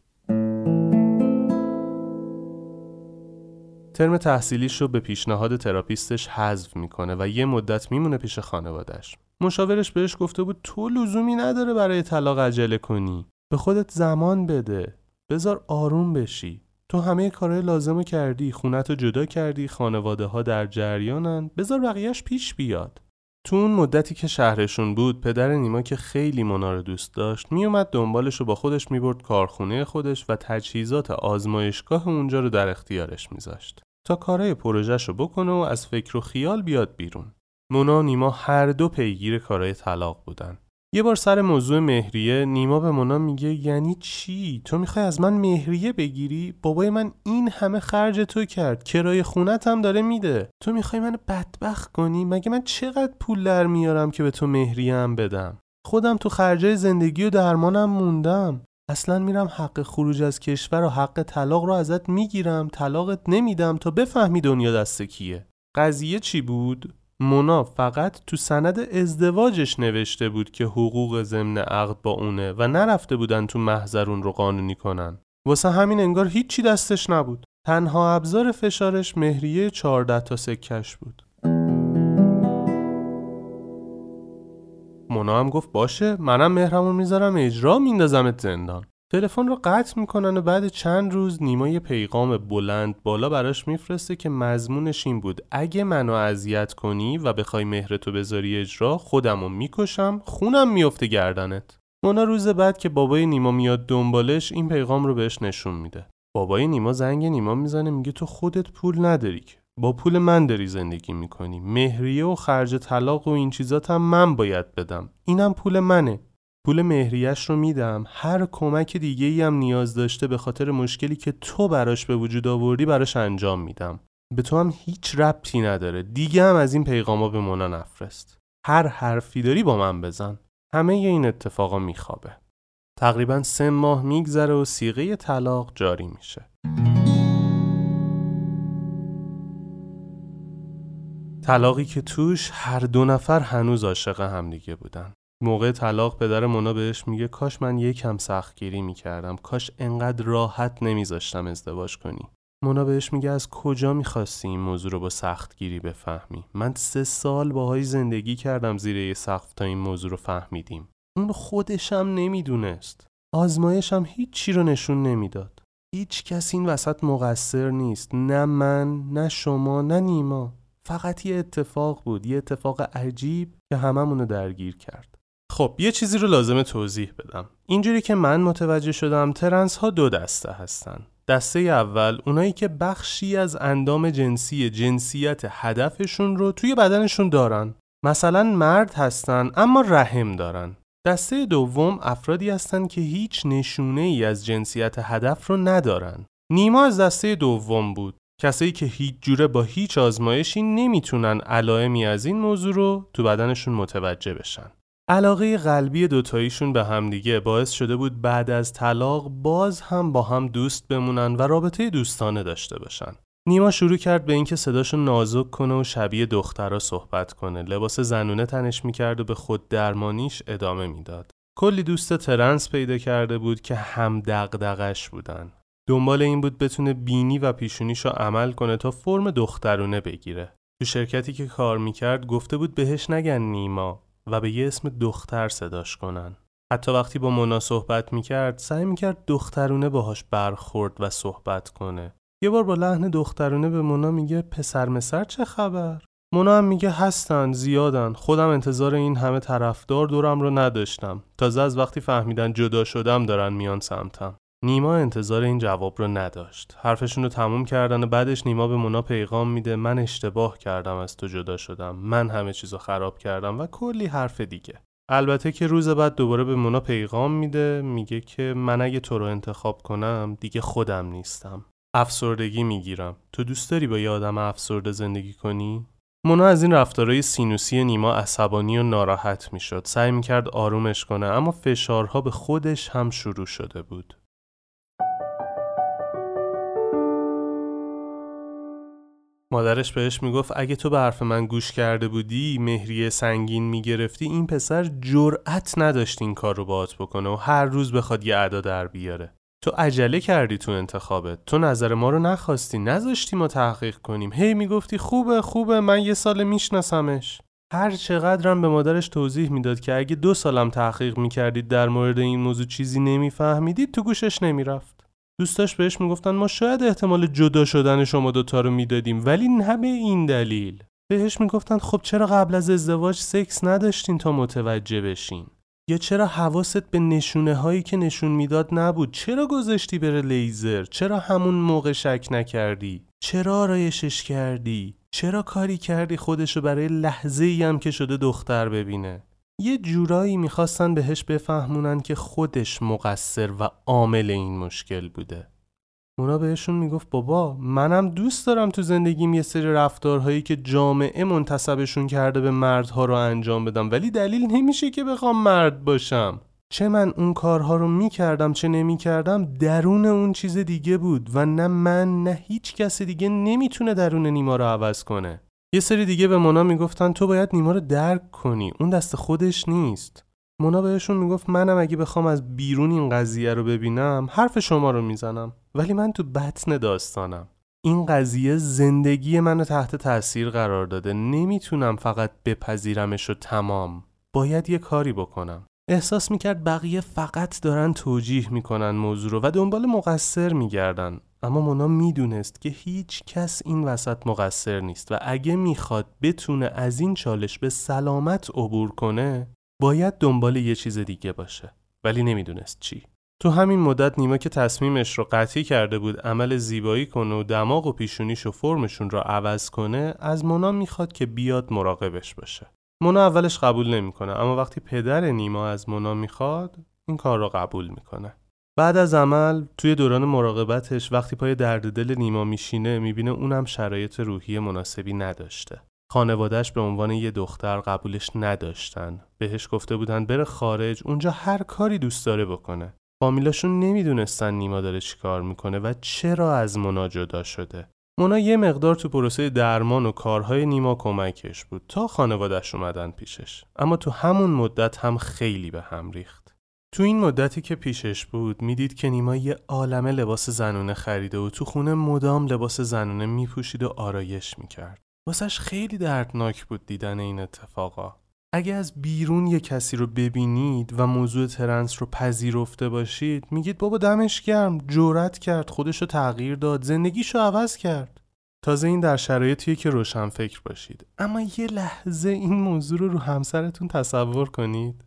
ترم تحصیلیش رو به پیشنهاد تراپیستش حذف می‌کنه و یه مدت میمونه پیش خانوادهش مشاورش بهش گفته بود تو لزومی نداره برای طلاق عجله کنی. به خودت زمان بده. بذار آروم بشی. تو همه کارهای لازم کردی خونت رو جدا کردی خانواده ها در جریانن. بذار بقیهش پیش بیاد. تو اون مدتی که شهرشون بود پدر نیما که خیلی مونا رو دوست داشت میومد دنبالش رو با خودش می‌برد کارخونه خودش و تجهیزات آزمایشگاه اونجا رو در اختیارش میذاشت. تا کارهای پروژهش رو بکنه و از فکر و خیال بیاد بیرون. مونا و نیما هر دو پیگیر کارهای طلاق بودن. یه بار سر موضوع مهریه نیما به مونا میگه یعنی چی؟ تو می‌خوای از من مهریه بگیری؟ بابای من این همه خرج تو کرد کرای خونت هم داره میده. تو می‌خوای من بدبخت کنی؟ مگه من چقدر پول در میارم که به تو مهریه هم بدم؟ خودم تو خرجای زندگی و درمانم موندم. اصلا میرم حق خروج از کشور و حق طلاق رو ازت می‌گیرم. طلاقت نمیدم تا بفهمی دنیا دست کیه. قضیه چی بود؟ مونا فقط تو سند ازدواجش نوشته بود که حقوق ضمن عقد با اونه و نرفته بودن تو محضرون رو قانونی کنن. واسه همین انگار هیچی دستش نبود. تنها ابزار فشارش مهریه 14 تا سکش بود. مونا هم گفت باشه منم مهرمون می‌ذارم اجرا میندازمت زندان. تلفن رو قطع می‌کنن و بعد چند روز نیما یه پیغام بلند بالا براش میفرسته که مضمونش این بود. اگه منو اذیت کنی و بخوای مهرتو بذاری اجرا خودمو می‌کشم خونم میفته گردنت. مونا روز بعد که بابای نیما میاد دنبالش این پیغام رو بهش نشون میده. بابای نیما زنگ نیما می‌زنه میگه تو خودت پول نداری که. با پول من داری زندگی می‌کنی. مهریه و خرج طلاق و این چیزات هم من باید بدم. اینم پول منه. پول مهریش رو میدم. هر کمک دیگه ای هم نیاز داشته به خاطر مشکلی که تو براش به وجود آوردی براش انجام میدم. به تو هم هیچ ربطی نداره. دیگه هم از این پیغاما به مونا نفرست. هر حرفی داری با من بزن. همه این اتفاقا میخوابه. تقریبا سه ماه میگذره و سیغه طلاق جاری میشه. طلاقی که توش هر دو نفر هنوز عاشق همدیگه بودن. موقع طلاق پدر مونا بهش میگه کاش من یکم سختگیری می‌کردم کاش انقدر راحت نمیذاشتم ازدواج کنی. مونا بهش میگه از کجا می‌خواستی این موضوع رو با سختگیری بفهمی؟ من سه سال باهایی زندگی کردم زیر یه سقف تا این موضوع رو فهمیدیم. اون خودشم نمی‌دونست. آزمایشم هیچی رو نشون نمی‌داد. هیچ کس این وسط مقصر نیست. نه من نه شما نه نیما. فقط یه اتفاق بود یه اتفاق عجیب که هممونو درگیر کرد. خب یه چیزی رو لازمه توضیح بدم. اینجوری که من متوجه شدم ترنس ها دو دسته هستن. دسته اول اونایی که بخشی از اندام جنسی جنسیت هدفشون رو توی بدنشون دارن. مثلا مرد هستن اما رحم دارن. دسته دوم افرادی هستن که هیچ نشونه ای از جنسیت هدف رو ندارن. نیما از دسته دوم بود. کسایی که هیچ جوره با هیچ آزمایشی نمی‌تونن علائمی از این موضوع رو تو بدنشون متوجه بشن. علاقه قلبی دوتاییشون به همدیگه باعث شده بود بعد از طلاق باز هم با هم دوست بمونن و رابطه دوستانه داشته باشن. نیما شروع کرد به اینکه صداشو نازک کنه و شبیه دخترها صحبت کنه. لباس زنونه تنش می‌کرد و به خود درمانیش ادامه می‌داد. کلی دوست ترنس پیدا کرده بود که هم دغدغش بودن. دنبال این بود بتونه بینی و پیشونیشو عمل کنه تا فرم دخترونه بگیره. تو شرکتی که کار می‌کرد گفته بود بهش نگن نیما و به یه اسم دختر صداش کنن. حتی وقتی با مونا صحبت می‌کرد سعی می‌کرد دخترونه باهاش برخورد و صحبت کنه. یه بار با لحن دخترونه به مونا میگه پسر مسر چه خبر؟ مونا هم میگه هستن زیادن خودم انتظار این همه طرفدار دورم رو نداشتم تازه از وقتی فهمیدن جدا شدم دارن میان سمتم نیما انتظار این جواب رو نداشت. حرفشون رو تموم کردن و بعدش نیما به مونا پیغام میده من اشتباه کردم از تو جدا شدم. من همه چیزو خراب کردم. و کلی حرف دیگه. البته که روز بعد دوباره به مونا پیغام میده میگه که من اگه تو رو انتخاب کنم دیگه خودم نیستم. افسردگی می‌گیرم. تو دوست داری با یه آدم افسرده زندگی کنی؟ مونا از این رفتارهای سینوسی نیما عصبانی و ناراحت می‌شد. سعی می‌کرد آرومش کنه اما فشارها به خودش هم شروع شده بود. مادرش بهش می‌گفت اگه تو به حرف من گوش کرده بودی مهریه سنگین می‌گرفتی این پسر جرأت نداشت این کار رو باهات بکنه و هر روز بخواد یه ادا در بیاره. تو عجله کردی تو انتخابت. تو نظر ما رو نخواستی نذاشتی ما تحقیق کنیم. هی می‌گفتی خوبه خوبه من یه سال میشناسمش. هر چقدرم به مادرش توضیح می‌داد که اگه دو سالم تحقیق می‌کردید در مورد این موضوع چیزی نمیفهمیدید تو گوشش نمی‌رفت. دوستاش بهش می‌گفتن ما شاید احتمال جدا شدن شما دوتا رو می‌دادیم ولی نه به این دلیل. بهش می‌گفتن خب چرا قبل از ازدواج سکس نداشتین تا متوجه بشین؟ یا چرا حواست به نشونه هایی که نشون می‌داد نبود؟ چرا گذاشتی بره لیزر؟ چرا همون موقع شک نکردی؟ چرا آرایشش کردی؟ چرا کاری کردی خودشو برای لحظه ای هم که شده دختر ببینه؟ یه جورایی می‌خواستن بهش بفهمونن که خودش مقصر و عامل این مشکل بوده. اونا بهشون می‌گفت بابا منم دوست دارم تو زندگیم یه سری رفتارهایی که جامعه منتصبشون کرده به مردها رو انجام بدم ولی دلیل نمیشه که بخوام مرد باشم. چه من اون کارها رو می‌کردم چه نمی‌کردم درون اون چیز دیگه بود و نه من نه هیچ کس دیگه نمی‌تونه درون نیما رو عوض کنه. یه سری دیگه به مونا می‌گفتن تو باید نیما رو درک کنی اون دست خودش نیست. مونا بهشون می‌گفت منم اگه بخوام از بیرون این قضیه رو ببینم حرف شما رو می‌زنم. ولی من تو بطن داستانم. این قضیه زندگی منو تحت تاثیر قرار داده. نمی‌تونم فقط بپذیرمش و تمام. باید یه کاری بکنم. احساس می‌کرد بقیه فقط دارن توجیه می‌کنن موضوع رو و دنبال مقصر میگردن. اما مونا می‌دونست که هیچ کس این وسط مقصر نیست و اگه می‌خواد بتونه از این چالش به سلامت عبور کنه باید دنبال یه چیز دیگه باشه. ولی نمی‌دونست چی. تو همین مدت نیما که تصمیمش رو قطعی کرده بود عمل زیبایی کنه و دماغ و پیشونیش و فرمشون رو عوض کنه از مونا می‌خواد که بیاد مراقبش باشه. مونا اولش قبول نمی‌کنه اما وقتی پدر نیما از مونا می‌خواد این کار رو قبول می‌کنه. بعد از عمل توی دوران مراقبتش وقتی پای درد دل نیما میشینه می‌بینه اونم شرایط روحی مناسبی نداشته. خانوادهش به عنوان یه دختر قبولش نداشتن. بهش گفته بودن بره خارج اونجا هر کاری دوست داره بکنه. فامیلاشون نمی‌دونستن نیما داره چیکار می‌کنه و چرا از مونا جدا شده. مونا یه مقدار تو پروسه درمان و کارهای نیما کمکش بود تا خانوادش اومدن پیشش. اما تو همون مدت هم خیلی به هم ریخت. تو این مدتی که پیشش بود می‌دید که نیما یه عالمه لباس زنونه خریده و تو خونه مدام لباس زنونه میپوشید و آرایش می‌کرد. واسش خیلی دردناک بود دیدن این اتفاقا. اگه از بیرون یه کسی رو ببینید و موضوع ترنس رو پذیرفته باشید میگید بابا دمش گرم جورت کرد خودش رو تغییر داد زندگیشو عوض کرد. تازه این در شرایطیه که روشن فکر باشید. اما یه لحظه این موضوع رو رو همسرتون تصور کنید.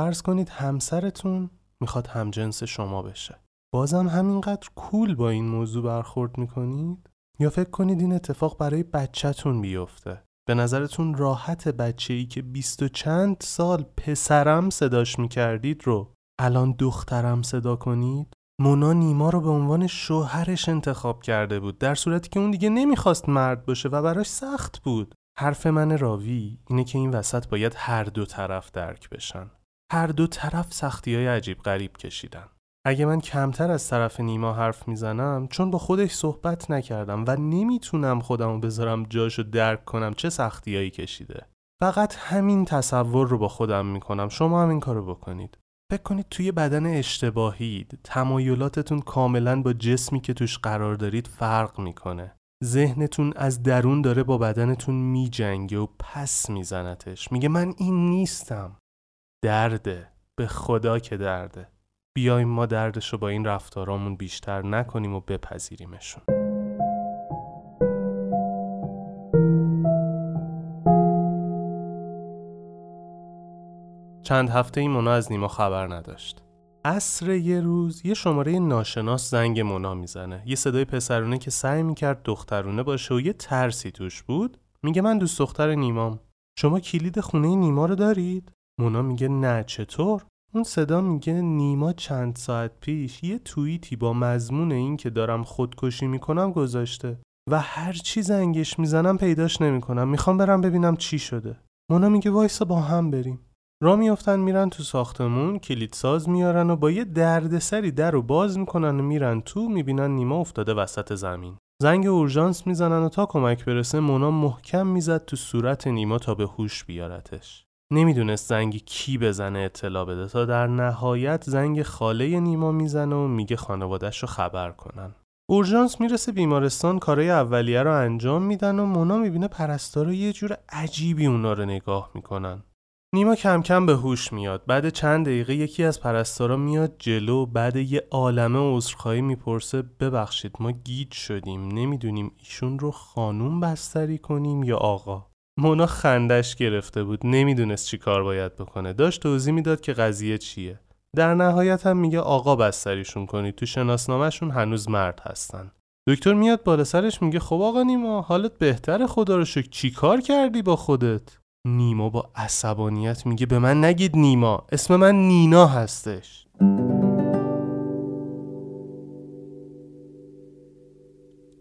فرض کنید همسرتون می‌خواد همجنس شما بشه. بازم همینقدر کول با این موضوع برخورد می‌کنید؟ یا فکر کنید این اتفاق برای بچهتون بیفته؟ به نظرتون راحت بچه ای که بیست و چند سال پسرم صداش می‌کردید رو الان دخترم صدا کنید؟ مونا نیما رو به عنوان شوهرش انتخاب کرده بود در صورتی که اون دیگه نمی‌خواست مرد باشه و براش سخت بود. حرف من راوی اینه که این وسط باید هر دو طرف درک بشن. هر دو طرف سختی های عجیب غریب کشیدن. اگه من کمتر از طرف نیما حرف می‌زنم چون با خودش صحبت نکردم و نمی‌تونم خودمو بذارم جاشو درک کنم چه سختیایی کشیده. فقط همین تصور رو با خودم می‌کنم. شما هم این کارو بکنید. فکر کنید توی بدن اشتباهید. تمایلاتتون کاملا با جسمی که توش قرار دارید فرق می‌کنه. ذهنتون از درون داره با بدنتون میجنگه و پس میزنتش. میگه من این نیستم. درده. به خدا که درده. بیایم ما دردش رو با این رفتارامون بیشتر نکنیم و بپذیریمشون. چند هفته این مونا از نیما خبر نداشت. عصر یه روز یه شماره ناشناس زنگ مونا می‌زنه. یه صدای پسرونه که سعی می‌کرد دخترونه باشه و یه ترسی توش بود. میگه من دوست دختر نیمام. شما کلید خونه نیما رو دارید؟ مونا میگه نه چطور؟ اون صدا میگه نیما چند ساعت پیش یه توییتی با مضمون این که دارم خودکشی می‌کنم گذاشته و هر چی زنگش می‌زنم پیداش نمی‌کنم. می‌خوام برم ببینم چی شده. مونا میگه وایسا با هم بریم. را میافتن میرن تو ساختمون کلید ساز میارن و با یه دردسری در رو باز می‌کنن و میرن تو می‌بینن نیما افتاده وسط زمین. زنگ اورژانس می‌زنن و تا کمک برسه مونا محکم می‌زد تو صورت نیما تا به هوش بیارتش. نمی‌دونست زنگ کی بزنه اطلاع بده. تا در نهایت زنگ خاله نیما می‌زنه و میگه خانوادش رو خبر کنن. اورژانس می‌رسه بیمارستان کارای اولیه رو انجام میدن و مونا می‌بینه پرستارا یه جور عجیبی اونا رو نگاه می‌کنن. نیما کم کم به هوش میاد. بعد چند دقیقه یکی از پرستارا میاد جلو بعد یه عالمه عذرخواهی می‌پرسه ببخشید ما گیج شدیم نمی‌دونیم ایشون رو خانوم بستری کنیم یا آقا؟ مونا خندش گرفته بود. نمی‌دونست چی کار باید بکنه. داشت توضیح می‌داد که قضیه چیه. در نهایت هم میگه آقا بستریشون کنید. تو شناسنامهشون هنوز مرد هستن. دکتر میاد بالا سرش میگه خب آقا نیما حالت بهتره خدا رو شکر. چی کار کردی با خودت؟ نیما با عصبانیت میگه به من نگید نیما. اسم من نینا هستش.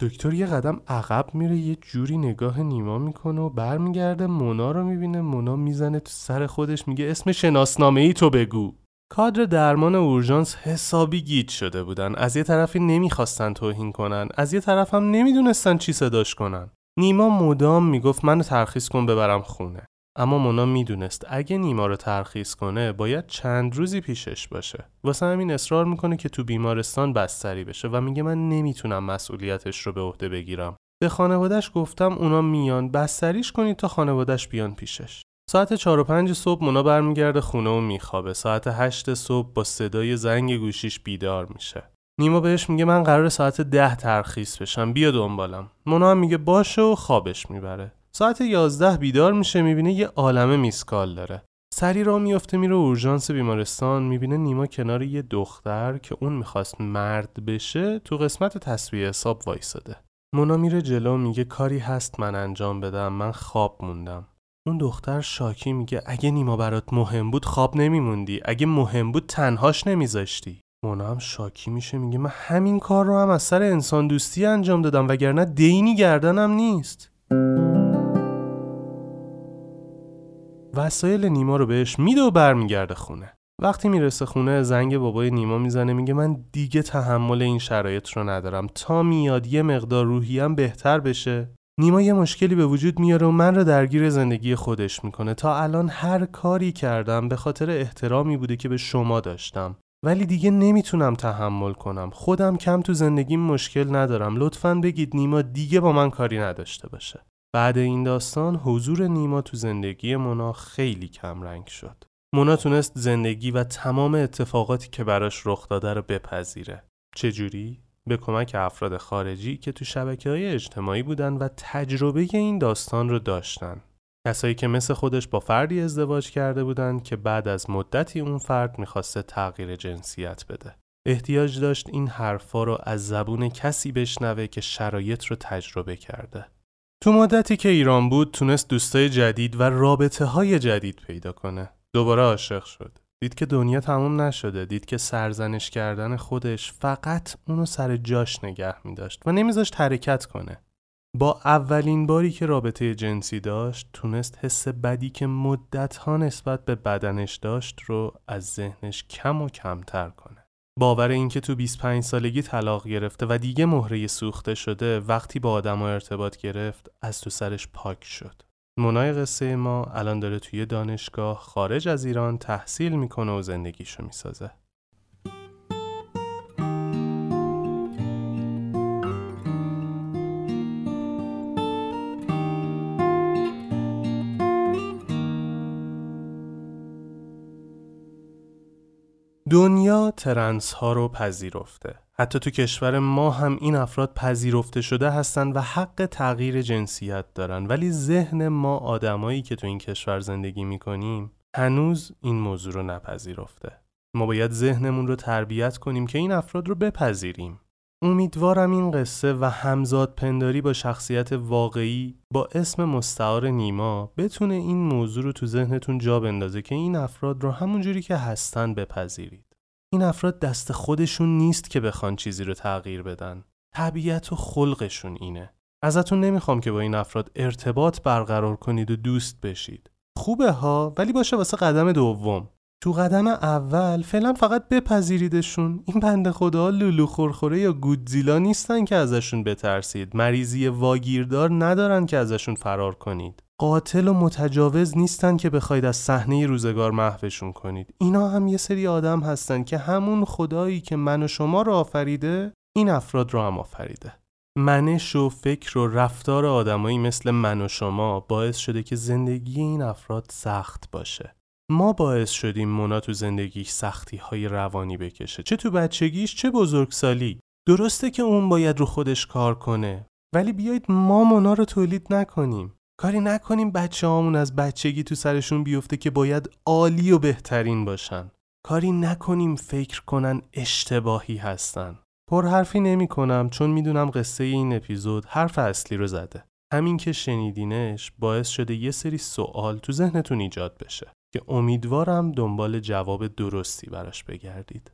دکتر یه قدم عقب میره یه جوری نگاه نیما می‌کنه و برمیگرده مونا رو می‌بینه مونا می‌زنه تو سر خودش میگه اسم شناسنامه ای تو بگو. کادر درمان اورژانس حسابی گیج شده بودن. از یه طرفی نمی‌خواستن توهین کنن از یه طرف هم نمی‌دونستن چی صداش کنن. نیما مدام می‌گفت منو ترخیص کن ببرم خونه. اما مونا می‌دونست اگه نیما رو ترخیص کنه باید چند روزی پیشش باشه. واسه همین اصرار می‌کنه که تو بیمارستان بستری بشه و میگه من نمی‌تونم مسئولیتش رو به عهده بگیرم. به خانوادش گفتم اونا میان بستریش کنید تا خانوادش بیان پیشش. ساعت چهار و پنج صبح مونا برمیگرده خونه و میخوابه. ساعت هشت صبح با صدای زنگ گوشیش بیدار میشه. نیما بهش میگه من قرار ساعت ده ترخیص بشم بیا دنبالم. مونا هم میگه باشه و خوابش می‌بره. ساعت یازده بیدار میشه می‌بینه یه عالمه میسکال داره. سری را میفته میره اورژانس بیمارستان می‌بینه نیما کنار یه دختر که اون می‌خواست مرد بشه تو قسمت تصویه حساب وایساده. مونا میره جلو میگه کاری هست من انجام بدم من خواب موندم. اون دختر شاکی میگه اگه نیما برات مهم بود خواب نمیموندی. اگه مهم بود تنهاش نمیذاشتی. مونا هم شاکی میشه میگه من همین کار رو هم از سر انسان دوستی انجام دادم وگرنه دینی گردنم نیست. وسایل نیما رو بهش میده و برمیگرده خونه. وقتی می‌رسه خونه زنگ بابای نیما می‌زنه میگه من دیگه تحمل این شرایط رو ندارم. تا میاد یه مقدار روحیم بهتر بشه. نیما یه مشکلی به وجود میاره و من رو درگیر زندگی خودش می‌کنه. تا الان هر کاری کردم به خاطر احترامی بوده که به شما داشتم. ولی دیگه نمی‌تونم تحمل کنم. خودم کم تو زندگیم مشکل ندارم. لطفا بگید نیما دیگه با من کاری نداشته باشه. بعد این داستان حضور نیما تو زندگی مونا خیلی کم رنگ شد. مونا تونست زندگی و تمام اتفاقاتی که براش رخ داده رو بپذیره. چجوری؟ به کمک افراد خارجی که تو شبکه های اجتماعی بودن و تجربه این داستان رو داشتن. کسایی که مثل خودش با فردی ازدواج کرده بودن که بعد از مدتی اون فرد می‌خواسته تغییر جنسیت بده. احتیاج داشت این حرفا رو از زبون کسی بشنوه که شرایط رو تجربه کرده. تو مدتی که ایران بود تونست دوستای جدید و رابطه های جدید پیدا کنه. دوباره عاشق شد. دید که دنیا تموم نشده. دید که سرزنش کردن خودش فقط اونو سر جاش نگه می داشت و نمیذاشت حرکت کنه. با اولین باری که رابطه جنسی داشت تونست حس بدی که مدتها نسبت به بدنش داشت رو از ذهنش کم و کمتر کنه. باور اینکه تو 25 سالگی طلاق گرفته و دیگه مهره سوخته شده وقتی با آدم ارتباط گرفت از تو سرش پاک شد. منای قصه ما الان داره توی دانشگاه خارج از ایران تحصیل می‌کنه و زندگیشو می‌سازه. دنیا ترنس ها رو پذیرفته. حتی تو کشور ما هم این افراد پذیرفته شده هستند و حق تغییر جنسیت دارن. ولی ذهن ما آدمایی که تو این کشور زندگی می‌کنیم هنوز این موضوع رو نپذیرفته. ما باید ذهنمون رو تربیت کنیم که این افراد رو بپذیریم. امیدوارم این قصه و همزاد پنداری با شخصیت واقعی با اسم مستعار نیما بتونه این موضوع رو تو ذهنتون جا بندازه که این افراد رو همونجوری که هستن بپذیرید. این افراد دست خودشون نیست که بخوان چیزی رو تغییر بدن. طبیعت و خلقشون اینه. ازتون نمی‌خوام که با این افراد ارتباط برقرار کنید و دوست بشید. خوبه ها ولی باشه واسه قدم دوم. تو قدم اول فعلا فقط بپذیریدشون. این بنده خدا لولو خورخوره یا گودزیلا نیستن که ازشون بترسید. مریضی واگیردار ندارن که ازشون فرار کنید. قاتل و متجاوز نیستن که بخواید از صحنه روزگار محوشون کنید. اینا هم یه سری آدم هستن که همون خدایی که من و شما رو آفریده این افراد رو هم آفریده. منش و فکر و رفتار آدمایی مثل من و شما باعث شده که زندگی این افراد سخت باشه. ما باعث شدیم مونا تو زندگیش سختی های روانی بکشه. چه تو بچگیش چه بزرگسالی. درسته که اون باید رو خودش کار کنه ولی بیایید ما مونا رو تولید نکنیم. کاری نکنیم بچه هامون از بچگی تو سرشون بیفته که باید عالی و بهترین باشن. کاری نکنیم فکر کنن اشتباهی هستن. پرحرفی نمی کنم چون می‌دونم قصه این اپیزود حرف اصلی رو زده. همین که شنیدینش باعث شده یه سری سوال تو ذهنتون ایجاد بشه. که امیدوارم دنبال جواب درستی براش بگردید.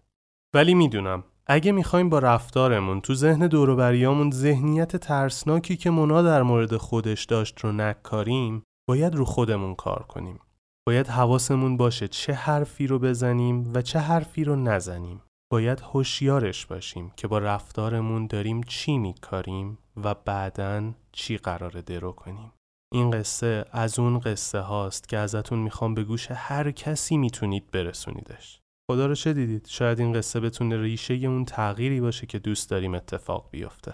ولی می‌دونم اگه می‌خوایم با رفتارمون تو ذهن دوروبریامون ذهنیت ترسناکی که مونا در مورد خودش داشت رو نکاریم باید رو خودمون کار کنیم. باید حواسمون باشه چه حرفی رو بزنیم و چه حرفی رو نزنیم. باید هوشیارش باشیم که با رفتارمون داریم چی میکاریم و بعدا چی قراره درو کنیم. این قصه از اون قصه هاست که ازتون می‌خوام به گوش هر کسی می‌تونید برسونیدش. خدا رو چه دیدید؟ شاید این قصه بتونه ریشه اون تغییری باشه که دوست داریم اتفاق بیفته.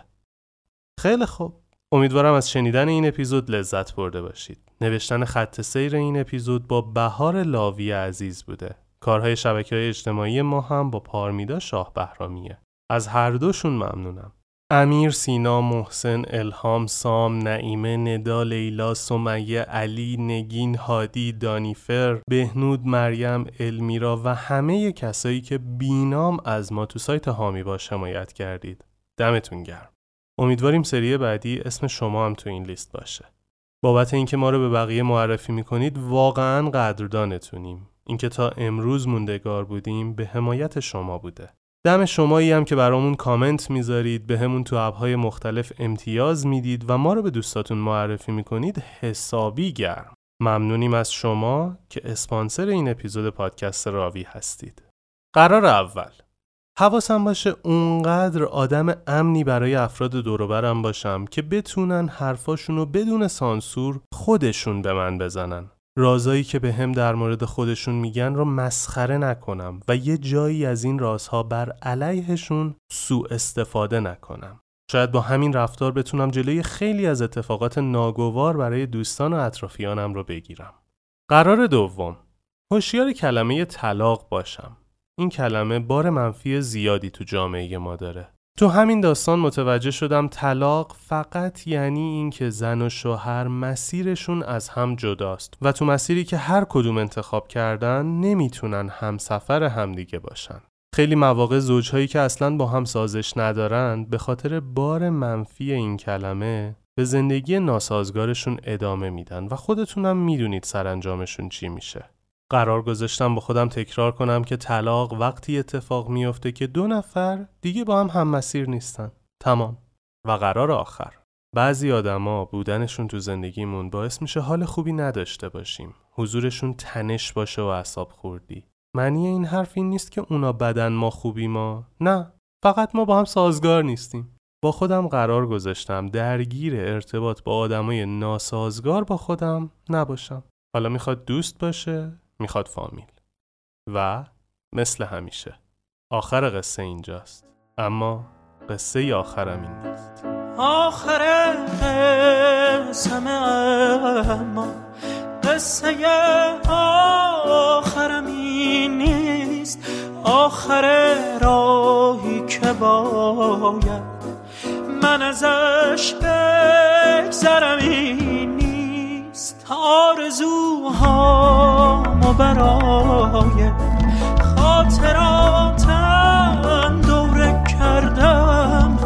خیلی خوب. امیدوارم از شنیدن این اپیزود لذت برده باشید. نوشتن خط سیر این اپیزود با بهار لاوی عزیز بوده. کارهای شبکه های اجتماعی ما هم با پارمیدا شاه بهرامیه. از هر دوشون ممنونم. امیر، سینا، محسن، الهام، سام، نعیمه، ندا، لیلا، سمیه، علی، نگین، هادی، دانیفر، بهنود، مریم، المیرا و همه کسایی که بینام از ما تو سایت هامی با حمایت کردید. دمتون گرم. امیدواریم سری بعدی اسم شما هم تو این لیست باشه. بابت اینکه ما رو به بقیه معرفی می‌کنید واقعا قدردانتونیم. اینکه تا امروز موندگار بودیم به حمایت شما بوده. دم شمایی هم که برامون کامنت می‌ذارید به همون تو ابهای مختلف امتیاز می‌دید و ما رو به دوستاتون معرفی می‌کنید حسابی گرم. ممنونیم از شما که اسپانسر این اپیزود پادکست راوی هستید. قرار اول حواسم باشه اونقدر آدم امنی برای افراد دوروبرم باشم که بتونن حرفاشونو بدون سانسور خودشون به من بزنن. رازایی که به هم در مورد خودشون میگن رو مسخره نکنم و یه جایی از این رازها بر علیهشون سوء استفاده نکنم. شاید با همین رفتار بتونم جلوی خیلی از اتفاقات ناگوار برای دوستان و اطرافیانم رو بگیرم. قرار دوم هوشیار کلمه طلاق باشم. این کلمه بار منفی زیادی تو جامعه ما داره. تو همین داستان متوجه شدم طلاق فقط یعنی اینکه زن و شوهر مسیرشون از هم جداست و تو مسیری که هر کدوم انتخاب کردن نمی‌تونن همسفر همدیگه باشن. خیلی مواقع زوجهایی که اصلا با هم سازش ندارن به خاطر بار منفی این کلمه به زندگی ناسازگارشون ادامه میدن و خودتونم می‌دونید سرانجامشون چی میشه. قرار گذاشتم با خودم تکرار کنم که طلاق وقتی اتفاق میافته که دو نفر دیگه با هم هم مسیر نیستن. تمام. و قرار آخر. بعضی آدما بودنشون تو زندگیمون باعث میشه حال خوبی نداشته باشیم. حضورشون تنش باشه و اعصاب خوردی. معنی این حرف این نیست که اونا بدن ما خوبی ما. نه. فقط ما با هم سازگار نیستیم. با خودم قرار گذاشتم درگیر ارتباط با آدمای ناسازگار با خودم نباشم. حالا می‌خواد دوست باشه می‌خواد فامیل. و مثل همیشه. آخر قصه اینجاست. اما قصه آخرم این نیست. آخر قصه اما قصه آخرم این نیست. آخر راهی که باید من ازش بگذرم این نیست آرزوها برای خاطراتم دوره کردم.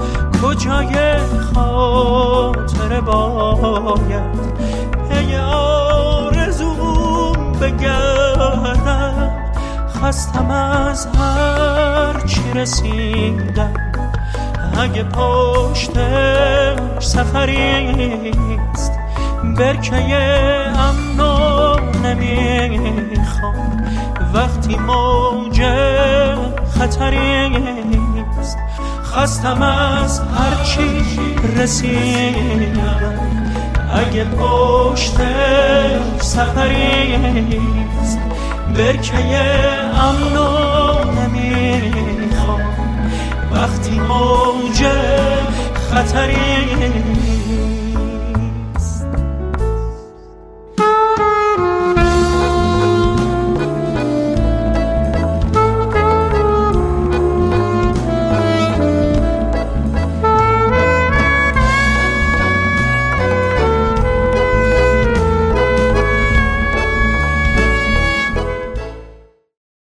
کجای خاطر باید؟ پی آرزوم بگردم. خستم از هر چی رسیدم. اگه پشتش سفریست برکه امنو نمی‌خوام. وقتی موج خطریست خستم از هرچی رسیدم. اگه پشت سفریست برکه امنو نمی‌خوام. وقتی موج خطریست